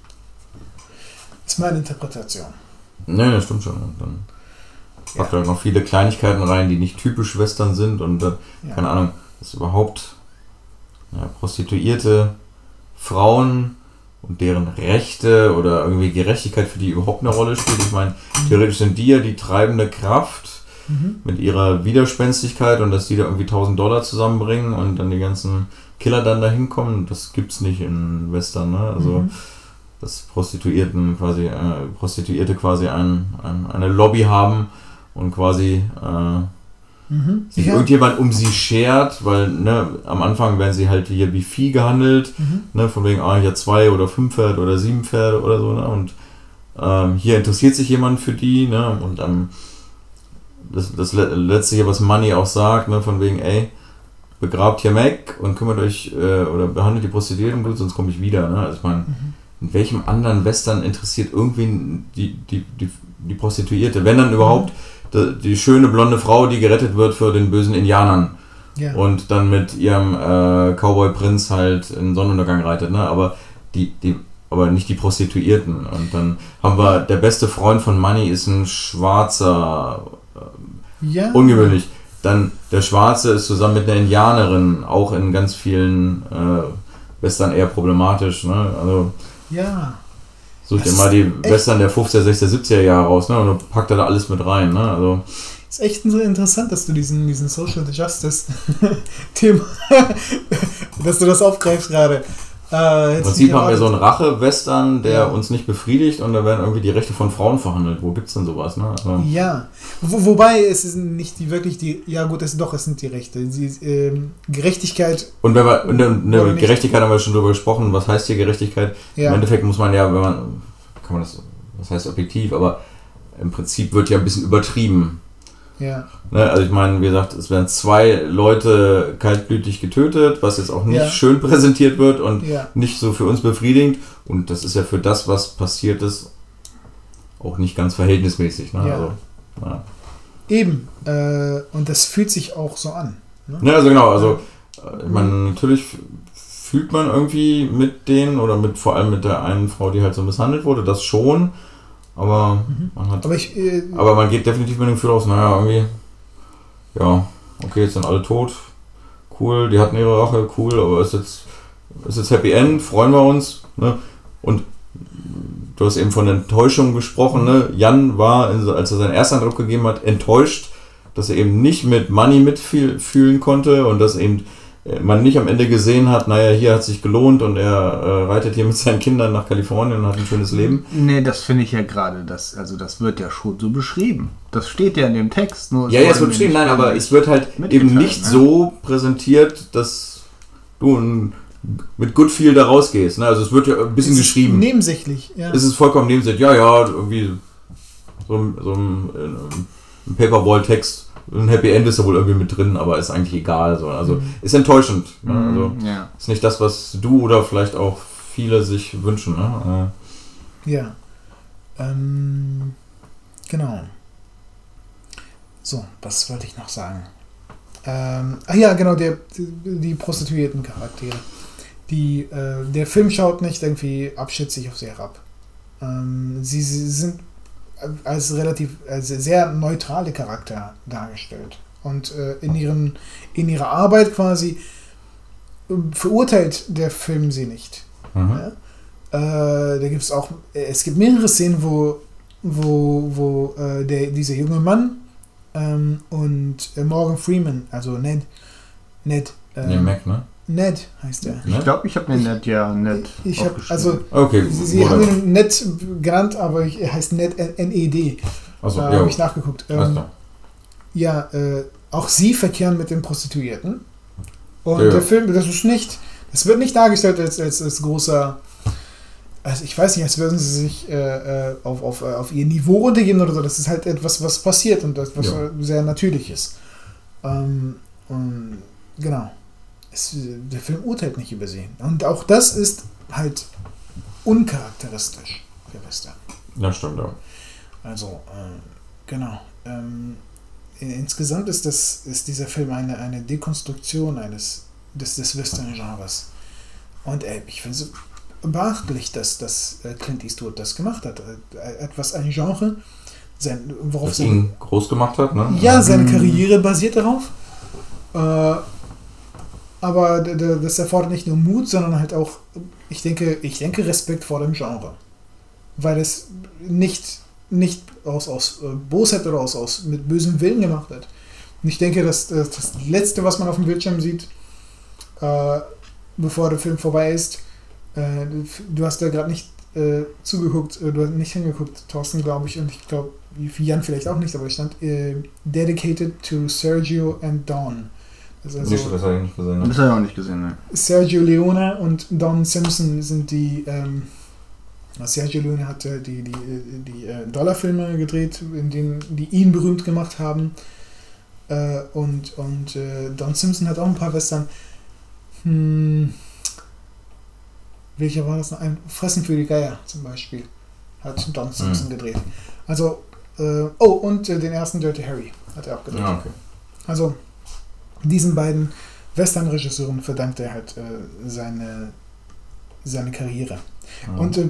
Das ist meine Interpretation. Nee, das stimmt schon. Und dann ja. macht er noch viele Kleinigkeiten rein, die nicht typisch Western sind und äh, ja. keine Ahnung, dass überhaupt ja, Prostituierte, Frauen, und deren Rechte oder irgendwie Gerechtigkeit für die überhaupt eine Rolle spielt. Ich meine, theoretisch sind die ja die treibende Kraft mhm. mit ihrer Widerspenstigkeit und dass die da irgendwie 1000 Dollar zusammenbringen und dann die ganzen Killer dann da hinkommen. Das gibt's nicht in Western, ne? Also, mhm. dass Prostituierten quasi, äh, Prostituierte quasi ein, ein, eine Lobby haben und quasi äh, mhm. sich ja. irgendjemand um sie schert, weil ne, am Anfang werden sie halt hier wie Vieh gehandelt, mhm. ne, von wegen, ah, hier zwei oder fünf Pferde oder sieben Pferde oder so, ne, und ähm, hier interessiert sich jemand für die, ne, und ähm, das, das letztliche, was Money auch sagt, ne, von wegen, ey, begrabt hier Mac und kümmert euch äh, oder behandelt die Prostituierten gut, sonst komme ich wieder, ne, also ich meine, mhm. in welchem anderen Western interessiert irgendwie die, die, die, die Prostituierte, wenn dann überhaupt mhm die schöne blonde Frau, die gerettet wird für den bösen Indianern. Ja. Und dann mit ihrem äh, Cowboy-Prinz halt in Sonnenuntergang reitet, ne? Aber die, die, aber nicht die Prostituierten. Und dann haben wir, der beste Freund von Money ist ein schwarzer, äh, ja. ungewöhnlich. Dann der Schwarze ist zusammen mit einer Indianerin, auch in ganz vielen äh, Western eher problematisch, ne? Also. Ja. Such dir mal die Western der 50er, 60er, 70er Jahre raus, ne? Und dann packt er da alles mit rein, ne? Also. ist echt interessant, dass du diesen, diesen Social Justice Thema, dass du das aufgreifst gerade. Äh, Im Prinzip haben wir so einen Rache-Western, der ja. uns nicht befriedigt und da werden irgendwie die Rechte von Frauen verhandelt. Wo gibt es denn sowas? Ne? Also ja, Wo, wobei es ist nicht die, wirklich die, ja gut, es, doch, es sind die Rechte. Die, ähm, Gerechtigkeit. Und wenn wir, eine, eine Gerechtigkeit haben wir schon drüber gesprochen, was heißt hier Gerechtigkeit? Ja. Im Endeffekt muss man ja, wenn man, kann man das, was heißt objektiv, aber im Prinzip wird ja ein bisschen übertrieben. Ja. Ne, also ich meine, wie gesagt, es werden zwei Leute kaltblütig getötet, was jetzt auch nicht ja. schön präsentiert wird und ja. nicht so für uns befriedigend. Und das ist ja für das, was passiert ist, auch nicht ganz verhältnismäßig. Ne? Ja. Also, ja. Eben. Äh, und das fühlt sich auch so an. Ne? Ja, also genau. Also äh, ich meine, natürlich fühlt man irgendwie mit denen oder mit vor allem mit der einen Frau, die halt so misshandelt wurde, das schon. Aber, mhm. man hat, aber, ich, äh, aber man geht definitiv mit dem Gefühl aus, naja, irgendwie, ja, okay, jetzt sind alle tot, cool, die hatten ihre Rache, cool, aber ist jetzt, ist jetzt Happy End, freuen wir uns. Ne? Und du hast eben von Enttäuschung gesprochen, ne? Jan war, als er seinen ersten Eindruck gegeben hat, enttäuscht, dass er eben nicht mit Money mitfühlen konnte und dass eben man nicht am Ende gesehen hat, naja, hier hat sich gelohnt und er äh, reitet hier mit seinen Kindern nach Kalifornien und hat ein schönes Leben. Nee, das finde ich ja gerade, das, also das wird ja schon so beschrieben. Das steht ja in dem Text. Nur ja, ja, es wird beschrieben, nein, aber es wird halt eben nicht ne? so präsentiert, dass du ein, mit Good Feel da rausgehst. Ne? Also es wird ja ein bisschen es geschrieben. Nebensächlich, ja. Es ist vollkommen nebensächlich. Ja, ja, irgendwie so, so ein, ein Paperwall-Text ein Happy End ist ja wohl irgendwie mit drin, aber ist eigentlich egal. So. Also mhm. ist enttäuschend. Ne? Mhm, also ja. ist nicht das, was du oder vielleicht auch viele sich wünschen. Ne? Ja. Ähm, genau. So, was wollte ich noch sagen? Ähm, ach ja, genau, der, die, die prostituierten Charaktere. Die, äh, der Film schaut nicht irgendwie abschätzig auf sie herab. Ähm, sie, sie sind als relativ als sehr neutrale Charakter dargestellt. Und äh, in, ihren, in ihrer Arbeit quasi äh, verurteilt der Film sie nicht. Mhm. Ja? Äh, da gibt es auch, es gibt mehrere Szenen, wo, wo, wo äh, der, dieser junge Mann ähm, und äh, Morgan Freeman, also Ned, Ned, ähm, nee, Mac, ne? Ned heißt er. Ich glaube, ich habe mir Ned ja Ned. Ich, ich habe also okay, Sie, Sie haben ihn Ned genannt, aber er heißt Ned N-E-D. Also da ja. habe ich nachgeguckt. Ähm, ja, äh, auch sie verkehren mit den Prostituierten. Und ja. der Film, das ist nicht, das wird nicht dargestellt als, als, als großer, also ich weiß nicht, als würden sie sich äh, äh auf, auf, äh, auf ihr Niveau runtergehen oder so. Das ist halt etwas, was passiert und das, was ja. sehr natürlich ist. Ähm, und genau es, der Film urteilt nicht über sie. Und auch das ist halt uncharakteristisch für Western. Ja, stimmt auch. Also, äh, genau. Ähm, insgesamt ist, das, ist dieser Film eine, eine Dekonstruktion eines, des, des Western-Genres. Und äh, ich finde es beachtlich, dass, dass äh, Clint Eastwood das gemacht hat. Äh, etwas, ein Genre, sein, worauf das ihn groß gemacht hat, ne? Ja, seine Karriere basiert darauf. Äh, aber das erfordert nicht nur Mut, sondern halt auch, ich denke, ich denke Respekt vor dem Genre. Weil es nicht, nicht aus, aus äh, Bosheit oder aus, aus mit bösem Willen gemacht hat. Und ich denke, dass, dass das Letzte, was man auf dem Bildschirm sieht, äh, bevor der Film vorbei ist, äh, du hast da gerade nicht äh, zugeguckt, äh, du hast nicht hingeguckt, Thorsten, glaube ich, und ich glaube, Jan vielleicht auch nicht, aber es stand äh, Dedicated to Sergio and Dawn. Das, also nicht, das habe ich nicht gesehen. Ne? Das habe ich auch nicht gesehen, ne? Sergio Leone und Don Simpson sind die. Ähm, Sergio Leone hat die, die, die, die äh, Dollarfilme gedreht, in denen, die ihn berühmt gemacht haben. Äh, und und äh, Don Simpson hat auch ein paar Western. Hm, welcher war das noch? Ein Fressen für die Geier zum Beispiel. Hat Don Simpson mhm. gedreht. Also, äh, oh, und äh, den ersten Dirty Harry hat er auch gedreht. Ja, okay. Also, diesen beiden Western-Regisseuren verdankt er halt äh, seine, seine Karriere. Mhm. Und äh,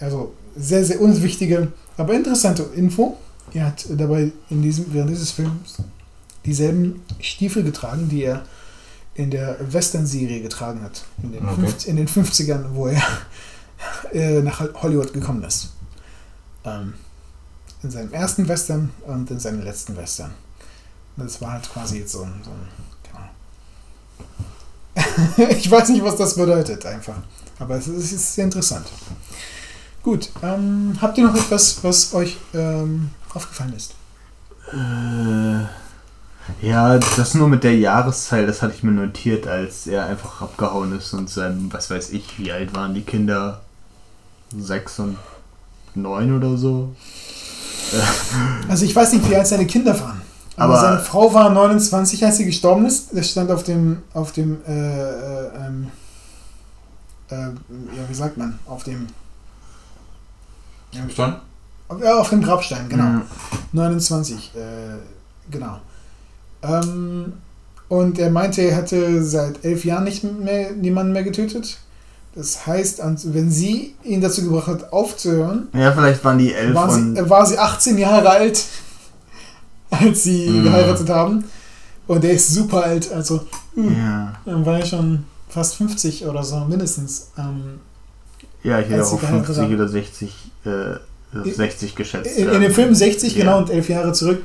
also sehr, sehr unwichtige, aber interessante Info. Er hat dabei in diesem, während dieses Films dieselben Stiefel getragen, die er in der Western-Serie getragen hat. In den, okay. 50, in den 50ern, wo er äh, nach Hollywood gekommen ist. Ähm, in seinem ersten Western und in seinem letzten Western. Das war halt quasi so ein. So ein genau. ich weiß nicht, was das bedeutet, einfach. Aber es ist, ist sehr interessant. Gut, ähm, habt ihr noch etwas, was euch ähm, aufgefallen ist? Äh, ja, das nur mit der Jahreszahl, das hatte ich mir notiert, als er einfach abgehauen ist und sein, was weiß ich, wie alt waren die Kinder? Sechs und neun oder so? Also ich weiß nicht, wie alt seine Kinder waren. Aber, aber seine Frau war 29, als sie gestorben ist. Das stand auf dem, auf dem, äh, äh, ähm, äh, ja, wie sagt man, auf dem Grabstein? Ja, auf dem Grabstein, genau. Mhm. 29, äh, genau. Ähm, und er meinte, er hätte seit elf Jahren nicht mehr niemanden mehr getötet. Das heißt, wenn sie ihn dazu gebracht hat, aufzuhören. Ja, vielleicht waren die elf. War sie, war sie 18 Jahre alt, als sie mhm. geheiratet haben. Und er ist super alt, also. Mh, ja. Dann war er schon fast 50 oder so, mindestens. Ähm, ja, ich hätte auch 50 oder 60, äh, 60 geschätzt. In, in, dem Film 60, ja. genau, und elf Jahre zurück.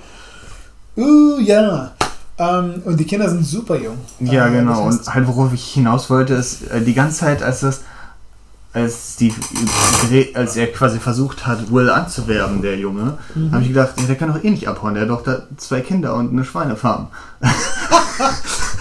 Uh, ja. Ähm, und die Kinder sind super jung. Ja, äh, genau. Und halt, worauf ich hinaus wollte, ist, äh, die ganze Zeit, als das als, die, als er quasi versucht hat, Will anzuwerben, der Junge, mhm. habe ich gedacht, der kann doch eh nicht abhauen, der hat doch da zwei Kinder und eine Schweinefarm.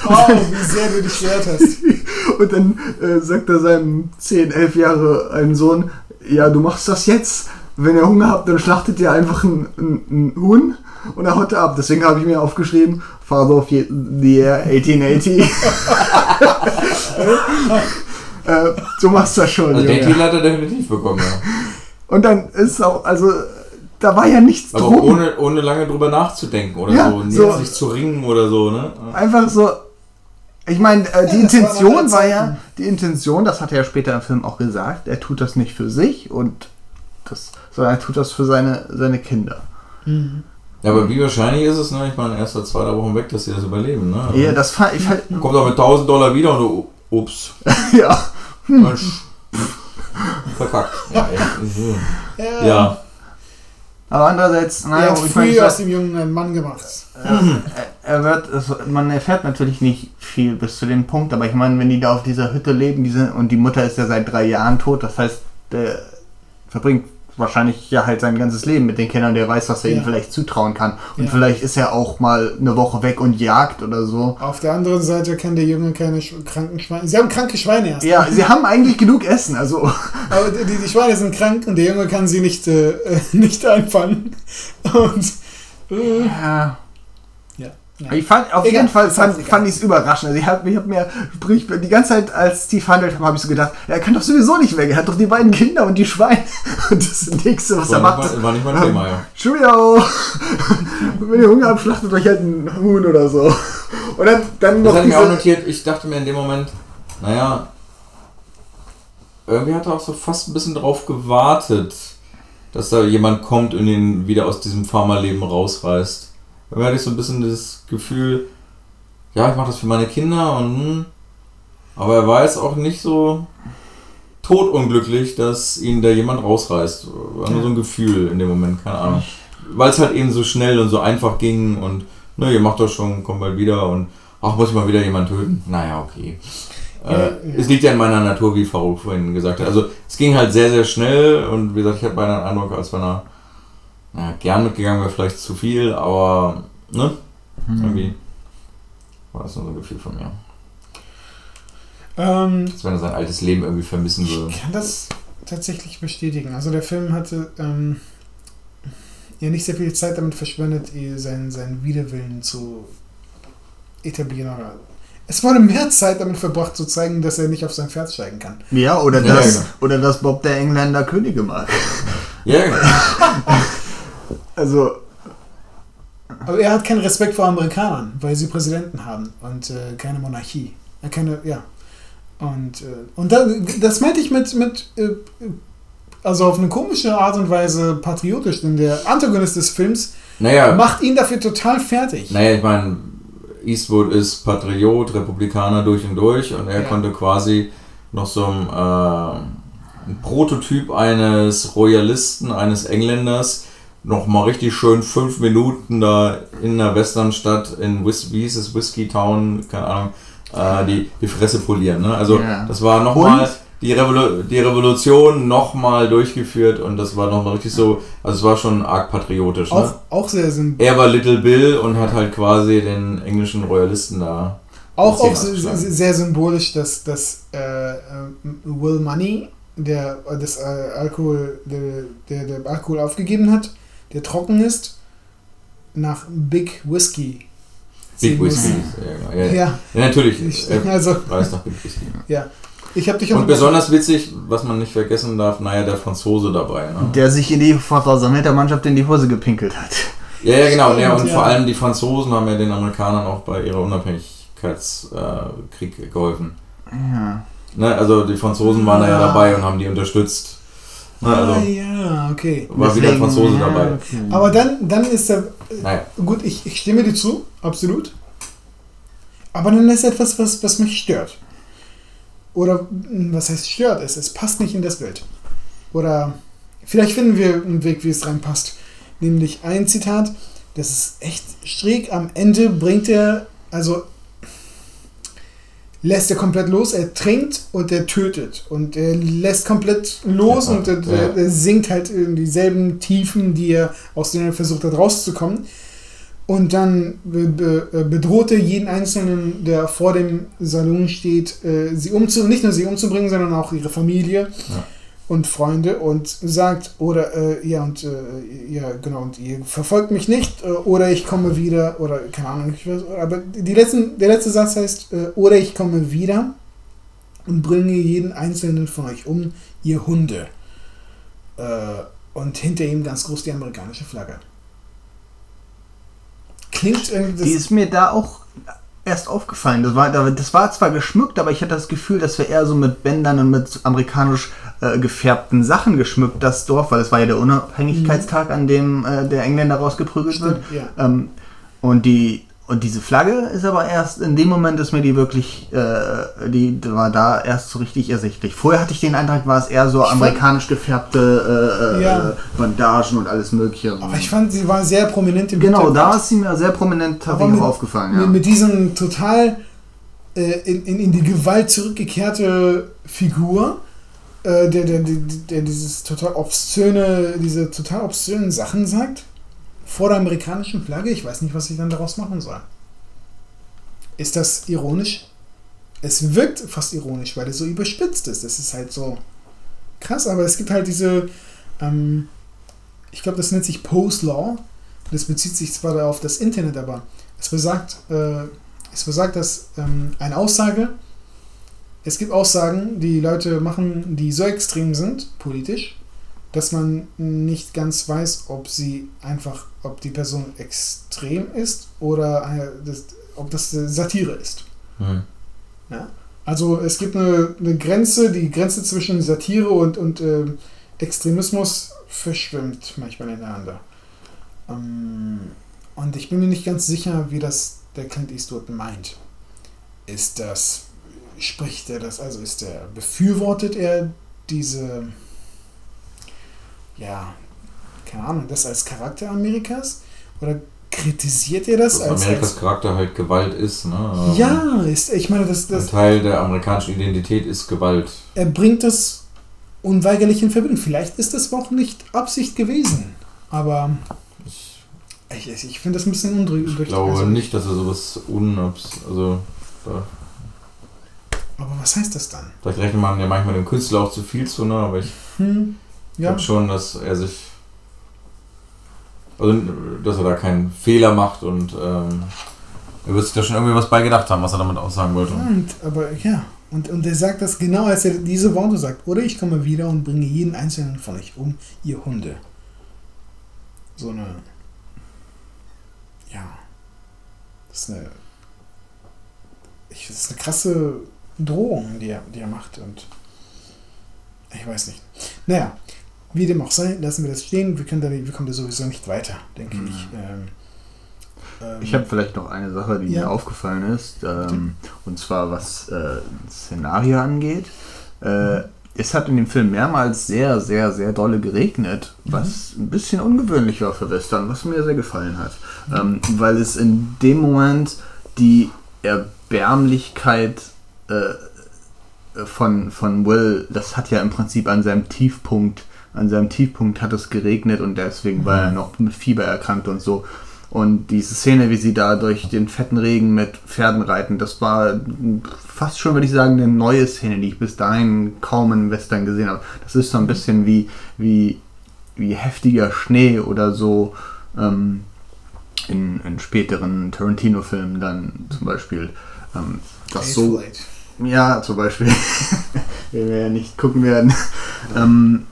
wow, wie sehr du dich gehört hast. Und dann äh, sagt er seinem 10, 11 Jahre einen Sohn, ja, du machst das jetzt, wenn ihr Hunger habt, dann schlachtet ihr einfach ein, ein, ein Huhn und er haut ab. Deswegen habe ich mir aufgeschrieben, Father of the Year 1880. äh, du machst das schon. Also den Titel hat er definitiv bekommen, ja. Und dann ist auch, also da war ja nichts Aber drum. Ohne, ohne lange drüber nachzudenken oder ja, so, so, sich zu ringen oder so, ne? Einfach so. Ich meine, äh, die ja, Intention war, war ja, die Intention, das hat er ja später im Film auch gesagt, er tut das nicht für sich und das, sondern er tut das für seine, seine Kinder. Mhm. Ja, aber wie wahrscheinlich ist es, ne? Ich meine, erst seit zwei, drei Wochen weg, dass sie das überleben, ne? Ja, das fand ich halt. Kommt auch mit 1000 Dollar wieder und du, ups. ja. Verkackt. Ja, ja. ja. Aber andererseits, naja, er hat früh meine, aus dem Jungen einen Mann gemacht. er wird, man erfährt natürlich nicht viel bis zu dem Punkt, aber ich meine, wenn die da auf dieser Hütte leben, diese, und die Mutter ist ja seit drei Jahren tot, das heißt, der verbringt wahrscheinlich ja halt sein ganzes Leben mit den Kindern, der weiß, was er ja. ihnen vielleicht zutrauen kann. Und ja. vielleicht ist er auch mal eine Woche weg und jagt oder so. Auf der anderen Seite kann der Junge keine kranken Schweine. Sie haben kranke Schweine erst. Ja, sie haben eigentlich genug Essen, also. Aber die, die Schweine sind krank und der Junge kann sie nicht, äh, nicht einfangen. Und. Äh, ja. Ich fand, auf Egal, jeden Fall fand, fand ich es überraschend. Also ich habe hab mir sprich, die ganze Zeit, als Steve handelt habe, habe ich so gedacht, er kann doch sowieso nicht weg. Er hat doch die beiden Kinder und die Schweine. Und das nächste, was war er macht. War nicht mein Thema, ja. Cheerio! Wenn ihr Hunger habt, schlachtet euch halt ein Huhn oder so. Und dann, dann noch. Das hatte ich auch notiert. Ich dachte mir in dem Moment, naja, irgendwie hat er auch so fast ein bisschen drauf gewartet, dass da jemand kommt und ihn wieder aus diesem Farmerleben rausreißt. Da hatte ich so ein bisschen das Gefühl, ja, ich mache das für meine Kinder und hm, aber er war jetzt auch nicht so totunglücklich, dass ihn da jemand rausreißt. War nur so ein Gefühl in dem Moment, keine Ahnung. Weil es halt eben so schnell und so einfach ging und ne, ihr macht das schon, kommt bald wieder und ach, muss ich mal wieder jemand töten? Naja, okay. Äh, ja, Es liegt ja in meiner Natur, wie Farouk vorhin gesagt hat. Also es ging halt sehr, sehr schnell und wie gesagt, ich habe beinahe den Eindruck, als wenn er naja, gern mitgegangen wäre vielleicht zu viel, aber ne? Mhm. Irgendwie war das nur so ein Gefühl von mir. Ähm, Als wenn er sein altes Leben irgendwie vermissen würde. Ich kann das tatsächlich bestätigen. Also der Film hatte ähm, ja nicht sehr viel Zeit damit verschwendet, seinen, seinen Widerwillen zu etablieren. Oder es wurde mehr Zeit damit verbracht, zu zeigen, dass er nicht auf sein Pferd steigen kann. Ja, oder, ja, das, genau. oder dass Bob der Engländer Könige macht. ja, genau. also aber er hat keinen Respekt vor Amerikanern, weil sie Präsidenten haben und äh, keine Monarchie. Er keine, ja. Und, äh, und da, das meinte ich mit, mit äh, also auf eine komische Art und Weise patriotisch, denn der Antagonist des Films naja, macht ihn dafür total fertig. Naja, ich meine, Eastwood ist Patriot, Republikaner durch und durch und er ja. konnte quasi noch so ein, äh, ein Prototyp eines Royalisten, eines Engländers nochmal richtig schön fünf Minuten da in der Westernstadt in Whis wie hieß es, Whiskey Town, keine Ahnung, äh, die, die Fresse polieren. Ne? Also ja. das war nochmal die, Revolu die Revolution nochmal durchgeführt und das war nochmal richtig so, also es war schon arg patriotisch. Auch, ne? auch sehr symbolisch. Er war Little Bill und hat halt quasi den englischen Royalisten da. Auch, auch sehr symbolisch, dass, dass äh, äh, Will Money, der das äh, Alkohol, der, der, der Alkohol aufgegeben hat, der trocken ist, nach Big Whiskey Big Whisky. Ja, ja, ja. ja, natürlich. Ich, also, weiß nach Big Whisky. Ja. Ich hab dich Und besonders witzig, was man nicht vergessen darf, naja, der Franzose dabei. Ne? Der sich in die Mannschaft in die Hose gepinkelt hat. Ja, ja, genau. Stimmt, ja, und vor allem die Franzosen haben ja den Amerikanern auch bei ihrer Unabhängigkeitskrieg äh, geholfen. Ja. Ne, also die Franzosen waren ja. da ja dabei und haben die unterstützt. Ne, also ah ja, okay. War Deswegen, wieder Franzose dabei. Okay. Aber dann, dann ist er. Naja. Gut, ich, ich stimme dir zu, absolut. Aber dann ist etwas, was, was mich stört. Oder was heißt stört es? Es passt nicht in das Bild. Oder vielleicht finden wir einen Weg, wie es reinpasst. Nämlich ein Zitat, das ist echt schräg. Am Ende bringt er, also lässt er komplett los, er trinkt und er tötet. Und er lässt komplett los ja, und er, ja. er, sinkt halt in dieselben Tiefen, die er, aus denen er versucht hat rauszukommen. Und dann äh, bedroht er jeden Einzelnen, der vor dem Salon steht, äh, sie umzu nicht nur sie umzubringen, sondern auch ihre Familie ja. Und Freunde und sagt, oder äh, ja, und äh, ja, genau, und ihr verfolgt mich nicht, äh, oder ich komme wieder, oder keine Ahnung, ich weiß, aber die letzten, der letzte Satz heißt, äh, oder ich komme wieder und bringe jeden Einzelnen von euch um, ihr Hunde. und hinter ihm ganz groß die amerikanische Flagge klingt irgendwie. Die ist mir da auch erst aufgefallen. Das war, das war zwar geschmückt, aber ich hatte das Gefühl, dass wir eher so mit Bändern und mit amerikanisch äh, gefärbten Sachen geschmückt, das Dorf, weil es war ja der Unabhängigkeitstag, an dem äh, der Engländer rausgeprügelt Stimmt, wird. Ja. Ähm, und die und diese Flagge ist aber erst in dem Moment ist mir die wirklich, äh, die war da erst so richtig ersichtlich. Vorher hatte ich den Eindruck, war es eher so amerikanisch gefärbte äh, ja. Äh, Bandagen und alles Mögliche. Aber ich fand, sie war sehr prominent im Genau, da ist sie mir sehr prominent tatsächlich aufgefallen. Ja. Mit, diesem total äh, in, in, in, die Gewalt zurückgekehrte Figur, der, der, der, der dieses total obszöne, diese total obszönen Sachen sagt vor der amerikanischen Flagge. Ich weiß nicht, was ich dann daraus machen soll. Ist das ironisch? Es wirkt fast ironisch, weil es so überspitzt ist. Das ist halt so krass, aber es gibt halt diese, ähm, ich glaube, das nennt sich Post-Law. Das bezieht sich zwar auf das Internet, aber es besagt, äh, es besagt, dass ähm, eine Aussage, es gibt Aussagen, die Leute machen, die so extrem sind, politisch, dass man nicht ganz weiß, ob sie einfach, ob die Person extrem ist oder eine, das, ob das Satire ist. Mhm. Ja? Also es gibt eine, eine, Grenze, die Grenze zwischen Satire und, und äh, Extremismus verschwimmt manchmal ineinander. Ähm, und ich bin mir nicht ganz sicher, wie das der Clint Eastwood meint. Ist das, spricht er das, also ist er, befürwortet er diese ja, keine Ahnung, das als Charakter Amerikas? Oder kritisiert ihr das? Dass als, Amerikas als Charakter halt Gewalt ist, ne? Ja, ist, ich meine, das, das. Ein Teil der amerikanischen Identität ist Gewalt. Er bringt das unweigerlich in Verbindung. Vielleicht ist das auch nicht Absicht gewesen, aber. Ich, ich, ich finde das ein bisschen undurchsichtig. Ich glaube also, nicht, dass er sowas unabs. Also. Da. Aber was heißt das dann? Vielleicht rechnet man ja manchmal dem Künstler auch zu viel zu, ne? Aber ich. Hm. Ja. Glaube schon, dass er sich. Also, dass er da keinen Fehler macht und ähm, er wird sich da schon irgendwie was bei gedacht haben, was er damit aussagen wollte. Und, aber ja, und, und er sagt das genau, als er diese Worte sagt. Oder ich komme wieder und bringe jeden einzelnen von euch um, ihr Hunde. So eine. Ja. Das ist eine. Ich, das ist eine krasse Drohung, die er, die er macht. Und. Ich weiß nicht. Naja, wie dem auch sei, lassen wir das stehen. Wir, können da, wir kommen da sowieso nicht weiter, denke mhm. ich. Ähm, ähm, ich habe vielleicht noch eine Sache, die ja. mir aufgefallen ist. Ähm, und zwar was äh, Szenario angeht. Äh, es hat in dem Film mehrmals sehr, sehr, sehr dolle geregnet, was ein bisschen ungewöhnlich war für Western, was mir sehr gefallen hat. Ähm, weil es in dem Moment die Erbärmlichkeit äh, von, von Will, das hat ja im Prinzip an seinem Tiefpunkt, an seinem Tiefpunkt hat es geregnet und deswegen war er mhm. noch mit Fieber erkrankt und so. Und diese Szene, wie sie da durch den fetten Regen mit Pferden reiten, das war fast schon, würde ich sagen, eine neue Szene, die ich bis dahin kaum in Western gesehen habe. Das ist so ein bisschen wie, wie, wie heftiger Schnee oder so ähm, in, in, späteren Tarantino-Filmen dann zum Beispiel. Ähm, das so. Ja, zum Beispiel. den wir ja nicht gucken werden. ähm,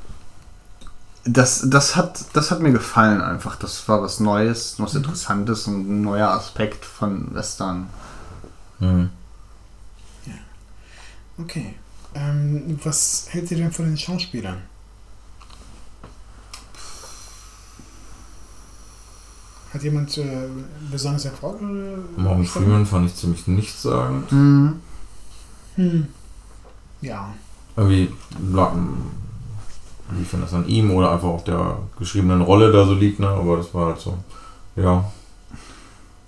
das, das, hat, das hat mir gefallen einfach. Das war was Neues, was mhm. Interessantes und ein neuer Aspekt von Western. Mhm. Ja. Okay. Ähm, was hält ihr denn von den Schauspielern? Hat jemand äh, besonders Erfolg? Morgan Freeman fand ich ziemlich nichtssagend. Mhm. Hm. Ja. Irgendwie inwiefern das an ihm oder einfach auf der geschriebenen Rolle da so liegt, ne? Aber das war halt so, ja.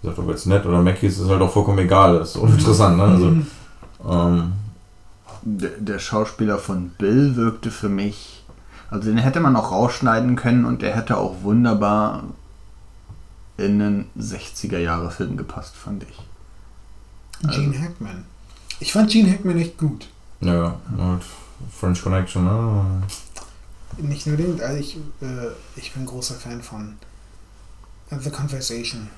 Ich sag, ob jetzt nett oder Mackie ist, ist halt auch vollkommen egal, das ist uninteressant, ne? Also, mhm. ähm, der, der, Schauspieler von Bill wirkte für mich, also den hätte man auch rausschneiden können und der hätte auch wunderbar in einen 60er-Jahre-Film gepasst, fand ich. Also, Gene Hackman. Ich fand Gene Hackman echt gut. Ja, halt French Connection, ne? Nicht nur den, also ich, äh, ich bin großer Fan von The Conversation,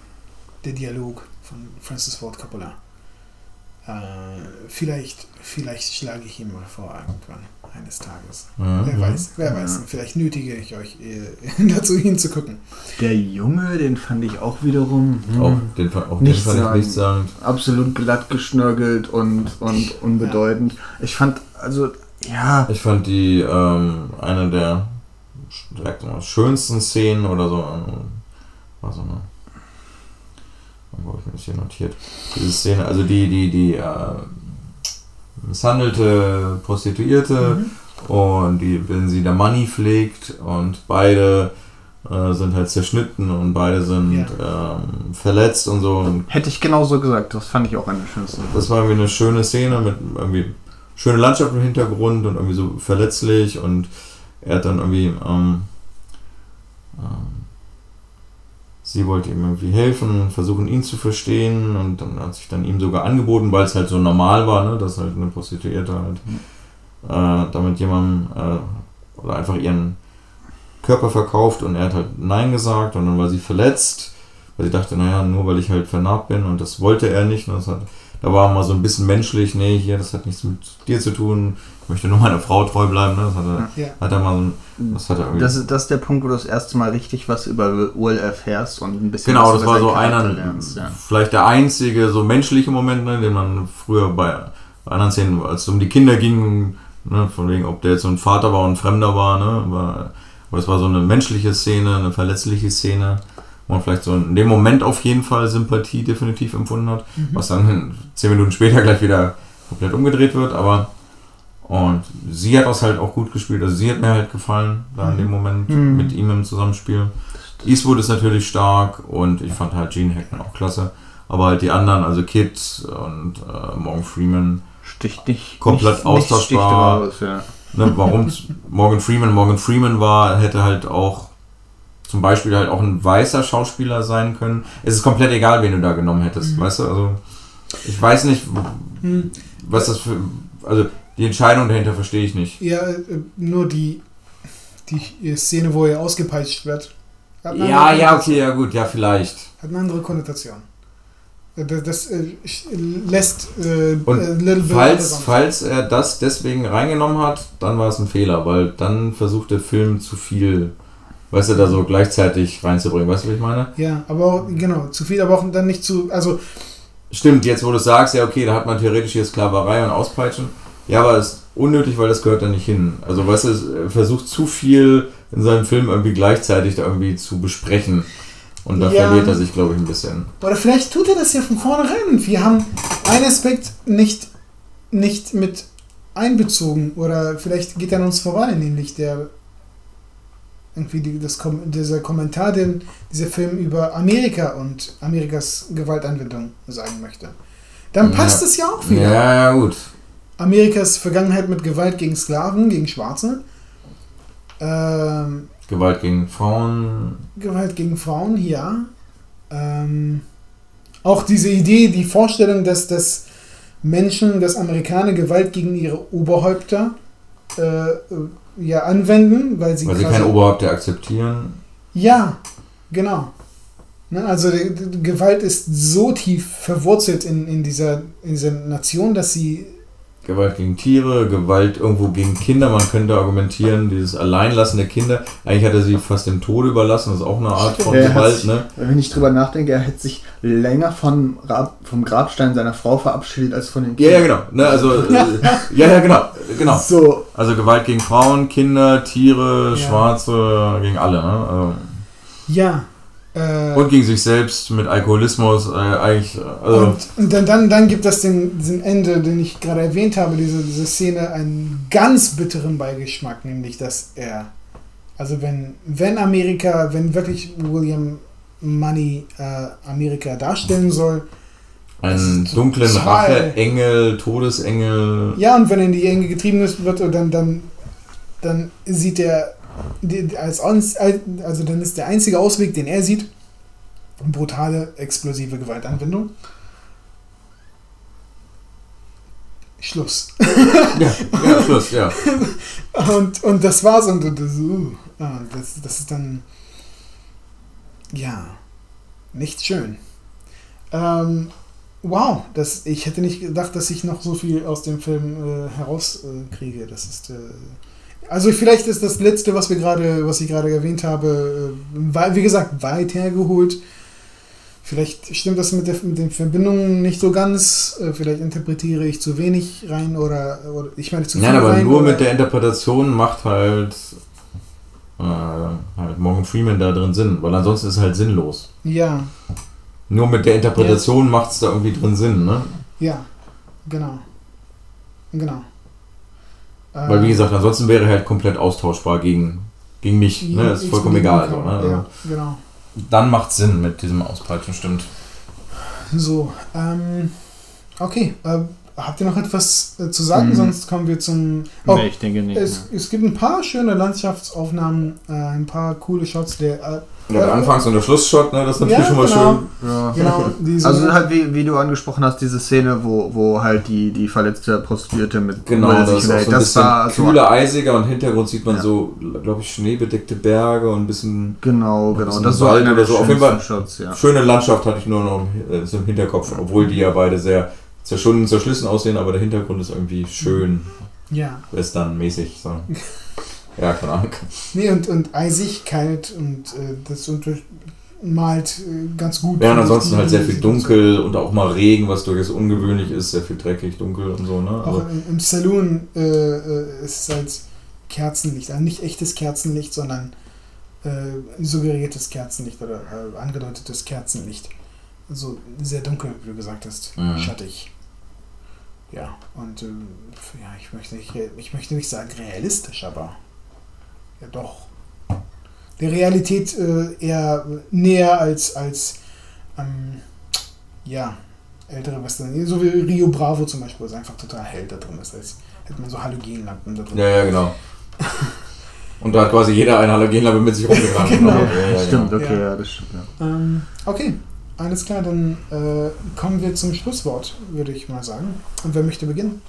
der Dialog von Francis Ford Coppola. Äh, vielleicht, vielleicht schlage ich ihn mal vor irgendwann eines Tages. Mhm. Wer weiß, wer ja. weiß. Vielleicht nötige ich euch äh, dazu hinzugucken. Der Junge, den fand ich auch wiederum hm, auch, den, auch nicht den fand ich nicht sagen. Absolut glatt geschnörgelt und, und unbedeutend. Ja. Ich fand, also ja. Ich fand die ähm, eine der mal, schönsten Szenen oder so. War so eine. Wo habe ich mir das hier notiert? Diese Szene, also die, die, die äh, misshandelte Prostituierte mhm. und die, wenn sie der Money pflegt und beide äh, sind halt zerschnitten und beide sind ja. ähm, verletzt und so. Und Hätte ich genauso gesagt, das fand ich auch eine schöne Szene. Das war irgendwie eine schöne Szene mit irgendwie schöne Landschaft im Hintergrund und irgendwie so verletzlich und er hat dann irgendwie ähm, ähm, sie wollte ihm irgendwie helfen, versuchen ihn zu verstehen und dann hat sich dann ihm sogar angeboten, weil es halt so normal war, ne, dass halt eine Prostituierte halt äh, damit jemandem äh, oder einfach ihren Körper verkauft und er hat halt Nein gesagt und dann war sie verletzt, weil sie dachte, naja, nur weil ich halt vernarbt bin und das wollte er nicht. Und das hat da war mal so ein bisschen menschlich, nee, hier, das hat nichts mit dir zu tun, möchte nur meiner Frau treu bleiben. Ne? Das hat er, ja. hat er mal so das, hat er irgendwie das, ist, das ist der Punkt, wo du das erste Mal richtig was über Will erfährst und ein bisschen Genau, das war so einer, lernst, ja. vielleicht der einzige so menschliche Moment, ne, den man früher bei, bei anderen Szenen, als es um die Kinder ging, ne, von wegen, ob der jetzt so ein Vater war und ein Fremder war, ne, war, aber das war so eine menschliche Szene, eine verletzliche Szene wo man vielleicht so in dem Moment auf jeden Fall Sympathie definitiv empfunden hat, mhm. was dann zehn Minuten später gleich wieder komplett umgedreht wird, aber und sie hat das halt auch gut gespielt, also sie hat mir halt gefallen, da in dem mhm. Moment mhm. mit ihm im Zusammenspiel. Eastwood ist natürlich stark und ich fand halt Gene Hackman auch klasse, aber halt die anderen, also Kid und äh, Morgan Freeman, sticht nicht komplett austauschbar. Nicht ja. ne, warum Morgan Freeman Morgan Freeman war, hätte halt auch zum Beispiel halt auch ein weißer Schauspieler sein können. Es ist komplett egal, wen du da genommen hättest, mhm. weißt du? Also ich weiß nicht, mhm. was das für. Also die Entscheidung dahinter verstehe ich nicht. Ja, äh, nur die, die Szene, wo er ausgepeitscht wird. Ja, ja, okay, ja gut, ja, vielleicht. Hat eine andere Konnotation. Äh, das, das äh, lässt äh, Und falls, falls er das deswegen reingenommen hat, dann war es ein Fehler, weil dann versucht der Film zu viel weißt du, da so gleichzeitig reinzubringen. Weißt du, wie ich meine? Ja, aber auch, genau, zu viel, aber auch dann nicht zu, also. Stimmt, jetzt wo du sagst, ja, okay, da hat man theoretisch hier Sklaverei und Auspeitschen. Ja, aber das ist unnötig, weil das gehört da nicht hin. Also, weißt du, es versucht zu viel in seinem Film irgendwie gleichzeitig da irgendwie zu besprechen. Und da ja, verliert er sich, glaube ich, ein bisschen. Oder vielleicht tut er das ja von vornherein. Wir haben einen Aspekt nicht, nicht mit einbezogen oder vielleicht geht er an uns vorbei, nämlich der irgendwie die, das, dieser Kommentar, den dieser Film über Amerika und Amerikas Gewaltanwendung sagen möchte. Dann passt ja. es ja auch wieder. Ja, gut. Amerikas Vergangenheit mit Gewalt gegen Sklaven, gegen Schwarze. Ähm, Gewalt gegen Frauen. Gewalt gegen Frauen, ja. Ähm, auch diese Idee, die Vorstellung, dass, dass Menschen, dass Amerikaner Gewalt gegen ihre Oberhäupter äh, ja anwenden, weil sie, weil sie keine Oberhäupter akzeptieren. Ja, genau. Ne, also die, die Gewalt ist so tief verwurzelt in, in, dieser, in dieser Nation, dass sie Gewalt gegen Tiere, Gewalt irgendwo gegen Kinder. Man könnte argumentieren, dieses Alleinlassen der Kinder. Eigentlich hat er sie fast dem Tode überlassen. Das ist auch eine Art von er Gewalt. Sich, ne? Wenn ich drüber nachdenke, er hätte sich länger von, vom Grabstein seiner Frau verabschiedet als von den Kindern. Ja, ja, genau. Ne, also, äh, ja, ja, genau. genau. So. Also Gewalt gegen Frauen, Kinder, Tiere, ja. Schwarze, gegen alle. Ne? Also, ja. Äh, und gegen sich selbst mit Alkoholismus äh, eigentlich. Also und, und dann, dann, dann gibt das den, diesen Ende, den ich gerade erwähnt habe, diese, diese Szene, einen ganz bitteren Beigeschmack, nämlich dass er, also wenn, wenn Amerika, wenn wirklich William Money äh, Amerika darstellen soll, einen dunklen Racheengel, Todesengel. Ja, und wenn er in die Enge getrieben wird, dann, dann, dann sieht er als, also dann ist der einzige Ausweg, den er sieht, brutale, explosive Gewaltanwendung. Schluss. ja, ja, Schluss, ja. Und, und das war's und das, uh, das, das ist dann, ja, nicht schön. Ähm, wow, das, ich hätte nicht gedacht, dass ich noch so viel aus dem Film äh, herauskriege. Äh, das ist äh, also vielleicht ist das letzte, was wir gerade, was ich gerade erwähnt habe, äh, wie gesagt, weit hergeholt. Vielleicht stimmt das mit, der, mit den Verbindungen nicht so ganz. Äh, vielleicht interpretiere ich zu wenig rein oder, oder ich meine zu viel Nein, aber rein, nur mit der Interpretation macht halt, äh, halt Morgan Freeman da drin Sinn, weil ansonsten ist es halt sinnlos. Ja. Nur mit der Interpretation ja. macht es da irgendwie drin Sinn, ne? Ja, genau. Genau. Weil wie gesagt, ansonsten wäre er halt komplett austauschbar gegen, gegen mich. Ne? Ist vollkommen egal. So, ne? Also ja, genau. Dann macht es Sinn mit diesem Auspeitschen, stimmt. So, ähm, okay. Äh, habt ihr noch etwas äh, zu sagen? Mhm. Sonst kommen wir zum. Oh, nee, ich denke nicht. Es, es gibt ein paar schöne Landschaftsaufnahmen, äh, ein paar coole Shots. Der, äh, ja, der Anfangs- und der Schlussshot, ne, das ist natürlich ja, schon mal genau. schön. Ja. Genau, also halt, wie, wie du angesprochen hast, diese Szene, wo, wo halt die, die verletzte Prostituierte mit Genau, das, ist auch so ein das war so kühler, eisiger und im Hintergrund sieht man ja. so, glaube ich, schneebedeckte Berge und ein bisschen Genau, genau. Bisschen das war oder so. Auf jeden Fall Shots, ja. schöne Landschaft hatte ich nur noch im, äh, im Hinterkopf, obwohl die ja beide sehr zerschunden, zerschlissen aussehen, aber der Hintergrund ist irgendwie schön. Ja. Western-mäßig. So. Ja, keine Ahnung. Nee, und, und eisig, kalt und äh, das untermalt äh, ganz gut. Ja, und ansonsten halt sehr viel dunkel und auch mal Regen, was durchaus ungewöhnlich ist, sehr viel dreckig, dunkel und so. Ne? Also auch im, im Saloon äh, äh, ist es halt Kerzenlicht, also nicht echtes Kerzenlicht, sondern äh, suggeriertes Kerzenlicht oder äh, angedeutetes Kerzenlicht. Also sehr dunkel, wie du gesagt hast, mhm. schattig. Ja, und äh, ja, ich möchte, nicht, ich möchte nicht sagen realistisch, aber ja doch der Realität äh, eher näher als, als ähm, ja, ältere Western. So wie Rio Bravo zum Beispiel, wo es einfach total hell da drin ist, als hätte man so Halogenlampen da drin. Ja, ja, genau. Und da hat quasi jeder eine Halogenlampe mit sich rumgetragen. genau. Ja, ja, stimmt, genau. okay, ja. das stimmt. Ja. Ähm, okay, alles klar, dann äh, kommen wir zum Schlusswort, würde ich mal sagen. Und wer möchte beginnen?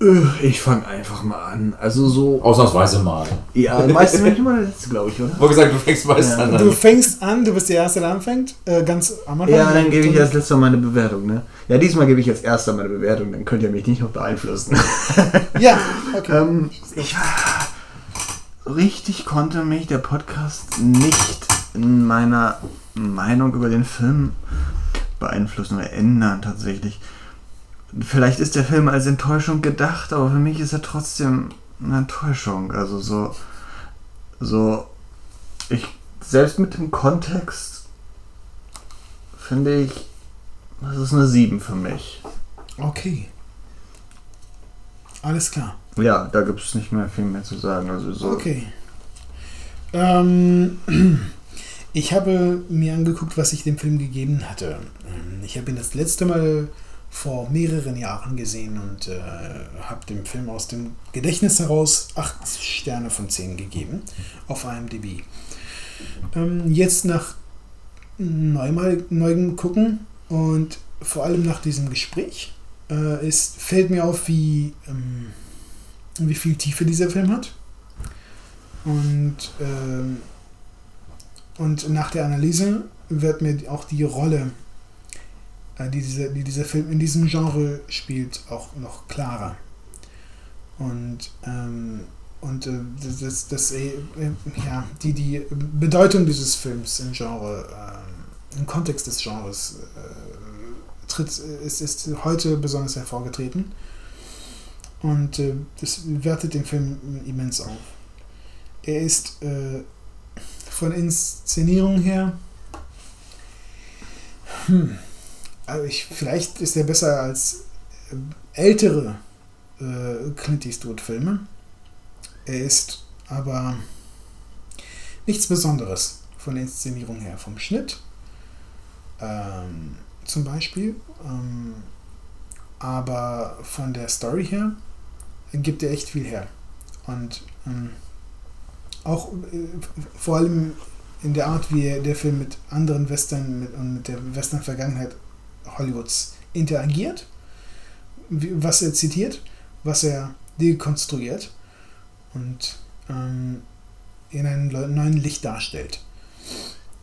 Äh, ich fange einfach mal an. Also so. Ausnahmsweise mal. Ja, meistens bin ich immer der Letzte, glaube ich, oder? Wo gesagt, du fängst meistens ja. an. Du fängst an, du bist der Erste, der anfängt. Äh, ganz am Anfang. Ja, dann gebe ich als letzter meine Bewertung, ne? Ja, diesmal gebe ich als erster meine Bewertung, dann könnt ihr mich nicht noch beeinflussen. ja, okay. ähm, ich richtig konnte mich der Podcast nicht in meiner Meinung über den Film beeinflussen oder ändern tatsächlich vielleicht ist der Film als Enttäuschung gedacht, aber für mich ist er trotzdem eine Enttäuschung. Also so, so, ich, selbst mit dem Kontext finde ich, das ist eine 7 für mich. Okay. Alles klar. Ja, da gibt es nicht mehr viel mehr zu sagen. Also so. Okay. Ähm, ich habe mir angeguckt, was ich dem Film gegeben hatte. Ähm, ich habe ihn das letzte Mal vor mehreren Jahren gesehen und äh, habe dem Film aus dem Gedächtnis heraus 8 Sterne von 10 gegeben auf IMDb. Ähm, jetzt nach neuem, Gucken und vor allem nach diesem Gespräch äh, ist, fällt mir auf, wie, ähm, wie viel Tiefe dieser Film hat. Und, ähm, und nach der Analyse wird mir auch die Rolle die, dieser, die dieser Film in diesem Genre spielt, auch noch klarer. Und, ähm, und äh, das, das, äh, ja, die, die Bedeutung dieses Films im Genre, äh, im Kontext des Genres, äh, tritt, ist, ist heute besonders hervorgetreten. Und äh, das wertet den Film immens auf. Er ist äh, von Inszenierung her. Hm, also ich, vielleicht ist er besser als äh, ältere äh, Clint Eastwood-Filme. Er ist aber nichts Besonderes von der Inszenierung her, vom Schnitt ähm, zum Beispiel. Ähm, aber von der Story her gibt er echt viel her. Und ähm, auch äh, vor allem in der Art, wie der Film mit anderen Western mit, und mit der Western-Vergangenheit Hollywoods interagiert, was er zitiert, was er dekonstruiert und ähm, in einem neuen Licht darstellt.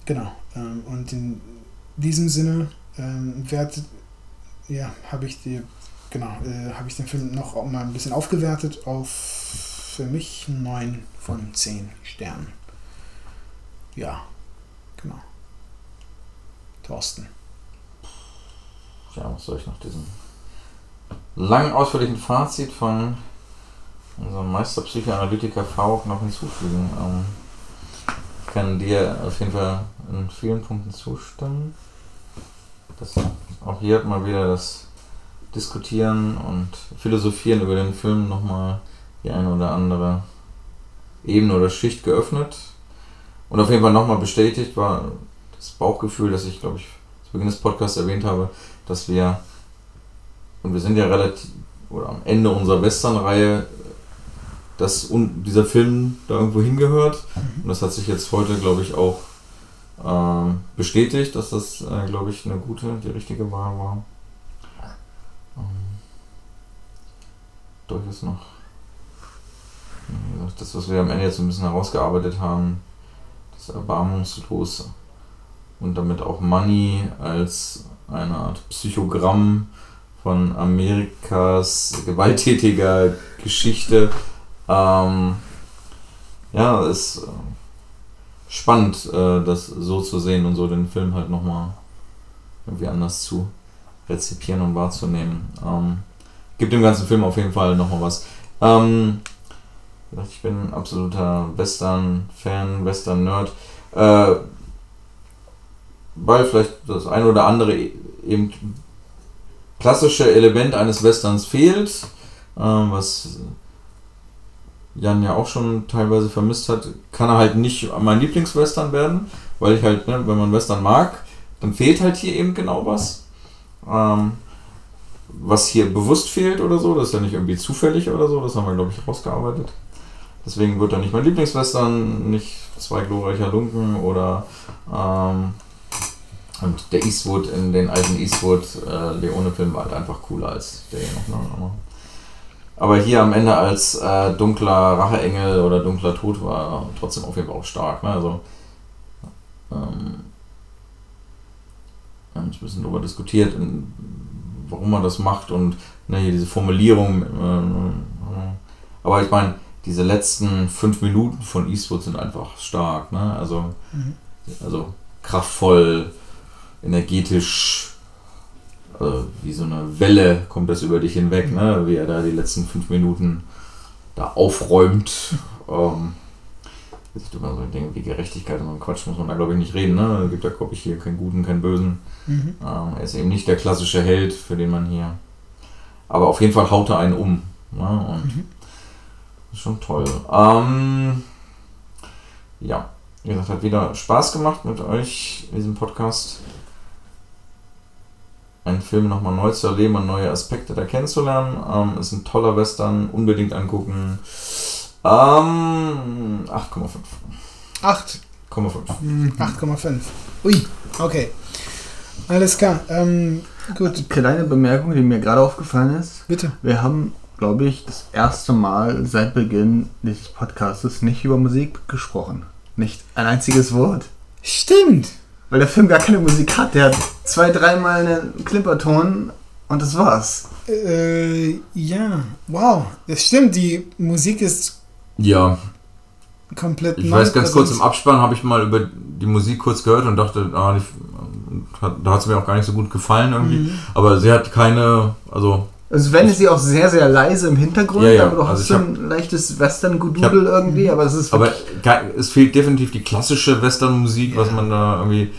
Genau. Ähm, und in diesem Sinne ähm, ja, habe ich die, genau, äh, habe ich den Film noch mal ein bisschen aufgewertet auf für mich 9 von 10 Sternen. Ja, genau. Thorsten ja, was soll ich noch diesen langen, ausführlichen Fazit von unserem Meister Psychoanalytiker Fauch noch hinzufügen? Ähm, ich kann dir auf jeden Fall in vielen Punkten zustimmen. Das, auch hier hat mal wieder das Diskutieren und Philosophieren über den Film nochmal die eine oder andere Ebene oder Schicht geöffnet. Und auf jeden Fall nochmal bestätigt war das Bauchgefühl, das ich, glaube ich, zu Beginn des Podcasts erwähnt habe, dass wir, und wir sind ja relativ, oder am Ende unserer Western-Reihe, dass dieser Film da irgendwo hingehört. Mhm. Und das hat sich jetzt heute, glaube ich, auch äh, bestätigt, dass das, äh, glaube ich, eine gute, die richtige Wahl war. Ähm, durchaus noch das, was wir am Ende jetzt ein bisschen herausgearbeitet haben, das Erbarmungslose und damit auch Money als eine Art Psychogramm von Amerikas gewalttätiger Geschichte. Ähm, ja, ist äh, spannend, äh, das so zu sehen und so den Film halt nochmal irgendwie anders zu rezipieren und wahrzunehmen. Ähm, gibt dem ganzen Film auf jeden Fall nochmal was. Ähm, ich bin ein absoluter Western-Fan, Western-Nerd. Äh, weil vielleicht das ein oder andere eben klassische Element eines Westerns fehlt, äh, was Jan ja auch schon teilweise vermisst hat, kann er halt nicht mein Lieblingswestern werden, weil ich halt, ne, wenn man Western mag, dann fehlt halt hier eben genau was. Ähm, was hier bewusst fehlt oder so, das ist ja nicht irgendwie zufällig oder so, das haben wir, glaube ich, rausgearbeitet. Deswegen wird er nicht mein Lieblingswestern, nicht zwei glorreicher Lunken oder ähm, und der Eastwood in den alten Eastwood äh, Leone-Film war halt einfach cooler als der hier noch. Ne? Aber hier am Ende als äh, dunkler Racheengel oder dunkler Tod war trotzdem auf jeden Fall auch stark. Ne? Also, ähm, wir haben uns ein bisschen darüber diskutiert, warum man das macht und ne, hier diese Formulierung. Äh, aber ich meine, diese letzten fünf Minuten von Eastwood sind einfach stark. Ne? Also, mhm. also kraftvoll, energetisch, also wie so eine Welle kommt das über dich hinweg, ne? wie er da die letzten fünf Minuten da aufräumt. Ähm, ich immer so Dinge wie Gerechtigkeit und so Quatsch muss man da glaube ich nicht reden. Ne? Es gibt da glaube ich hier keinen Guten, keinen Bösen. Mhm. Ähm, er ist eben nicht der klassische Held, für den man hier. Aber auf jeden Fall haut er einen um. Ja, und mhm. ist schon toll. Ähm, ja, wie gesagt, hat wieder Spaß gemacht mit euch in diesem Podcast. Einen Film nochmal neu zu erleben und neue Aspekte da kennenzulernen. Ähm, ist ein toller Western, unbedingt angucken. Ähm, 8,5. 8? 8,5. 8,5. Ui, okay. Alles klar. Ähm, gut. Kleine Bemerkung, die mir gerade aufgefallen ist. Bitte. Wir haben, glaube ich, das erste Mal seit Beginn dieses Podcasts nicht über Musik gesprochen. Nicht ein einziges Wort. Stimmt. Weil der Film gar keine Musik hat. Der hat zwei, dreimal einen Klimperton und das war's. Äh, ja. Wow. Das stimmt. Die Musik ist. Ja, komplett Ich weiß ganz kurz, im Abspann habe ich mal über die Musik kurz gehört und dachte, ah, die, hat, da hat es mir auch gar nicht so gut gefallen irgendwie. Mhm. Aber sie hat keine, also. Also wenn sie auch sehr, sehr leise im Hintergrund, ja, ja. aber du also hast so ein leichtes Western-Gududel irgendwie, aber es ist Aber es fehlt definitiv die klassische Western-Musik, ja. was man da irgendwie...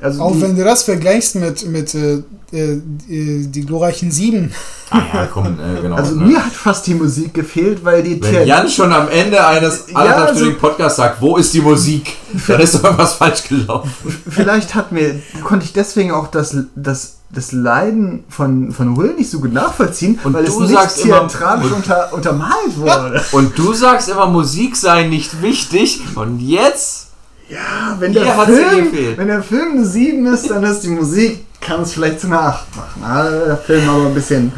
Also auch wenn du das vergleichst mit, mit äh, äh, die glorreichen Sieben. Ah ja, komm, äh, genau. Also ne? mir hat fast die Musik gefehlt, weil die... Wenn Jan schon am Ende eines ja, also, Podcasts sagt, wo ist die Musik, dann ist doch irgendwas falsch gelaufen. Vielleicht hat mir, konnte ich deswegen auch das, das das Leiden von, von Will nicht so gut nachvollziehen, und weil du es sagst nicht theatralisch unter, untermalt wurde. Und du sagst immer, Musik sei nicht wichtig und jetzt... Ja, wenn der, Film, wenn der Film eine 7 ist, dann ist die Musik, kann es vielleicht zu einer 8 machen. Ah, der Film aber ein bisschen...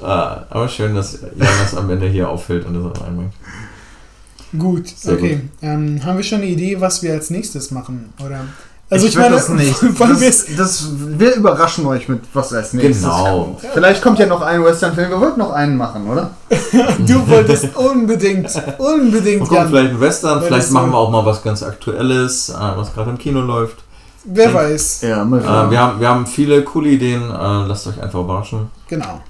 Ah, aber schön, dass Jan das am Ende hier auffällt und das einbringt. Gut, Sehr okay. Gut. Ähm, haben wir schon eine Idee, was wir als nächstes machen? Oder also ich, ich meine, das nicht. Das, das, wir überraschen euch mit was als nächstes genau. kommt. Vielleicht kommt ja noch ein Western-Film. Wir wollten noch einen machen, oder? du wolltest unbedingt, unbedingt. Gucken, vielleicht ein Western, vielleicht machen wir auch mal was ganz Aktuelles, äh, was gerade im Kino läuft. Wer Denk, weiß. Ja, mal äh, wir, haben, wir haben viele coole Ideen. Äh, lasst euch einfach überraschen. Genau.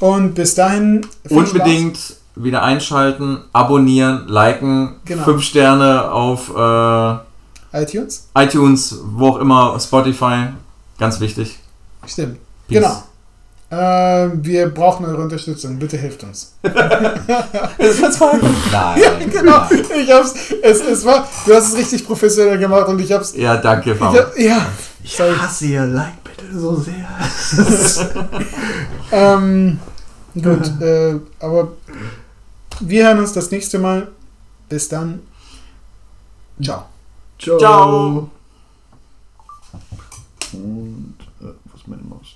Und bis dahin. Unbedingt Spaß. wieder einschalten, abonnieren, liken, genau. fünf Sterne auf. Äh, iTunes? iTunes, wo auch immer, Spotify, ganz wichtig. Stimmt. Peace. Genau. Äh, wir brauchen eure Unterstützung. Bitte hilft uns. ist das Nein. Ja, genau. Ich hab's. Es, es war. Du hast es richtig professionell gemacht und ich hab's. Ja, danke, hab, Ja. Ich sorry. hasse ihr Like bitte so sehr. ähm, gut. Äh, aber wir hören uns das nächste Mal. Bis dann. Ciao. Ciao. Ciao. Und äh, was ist meine Maus?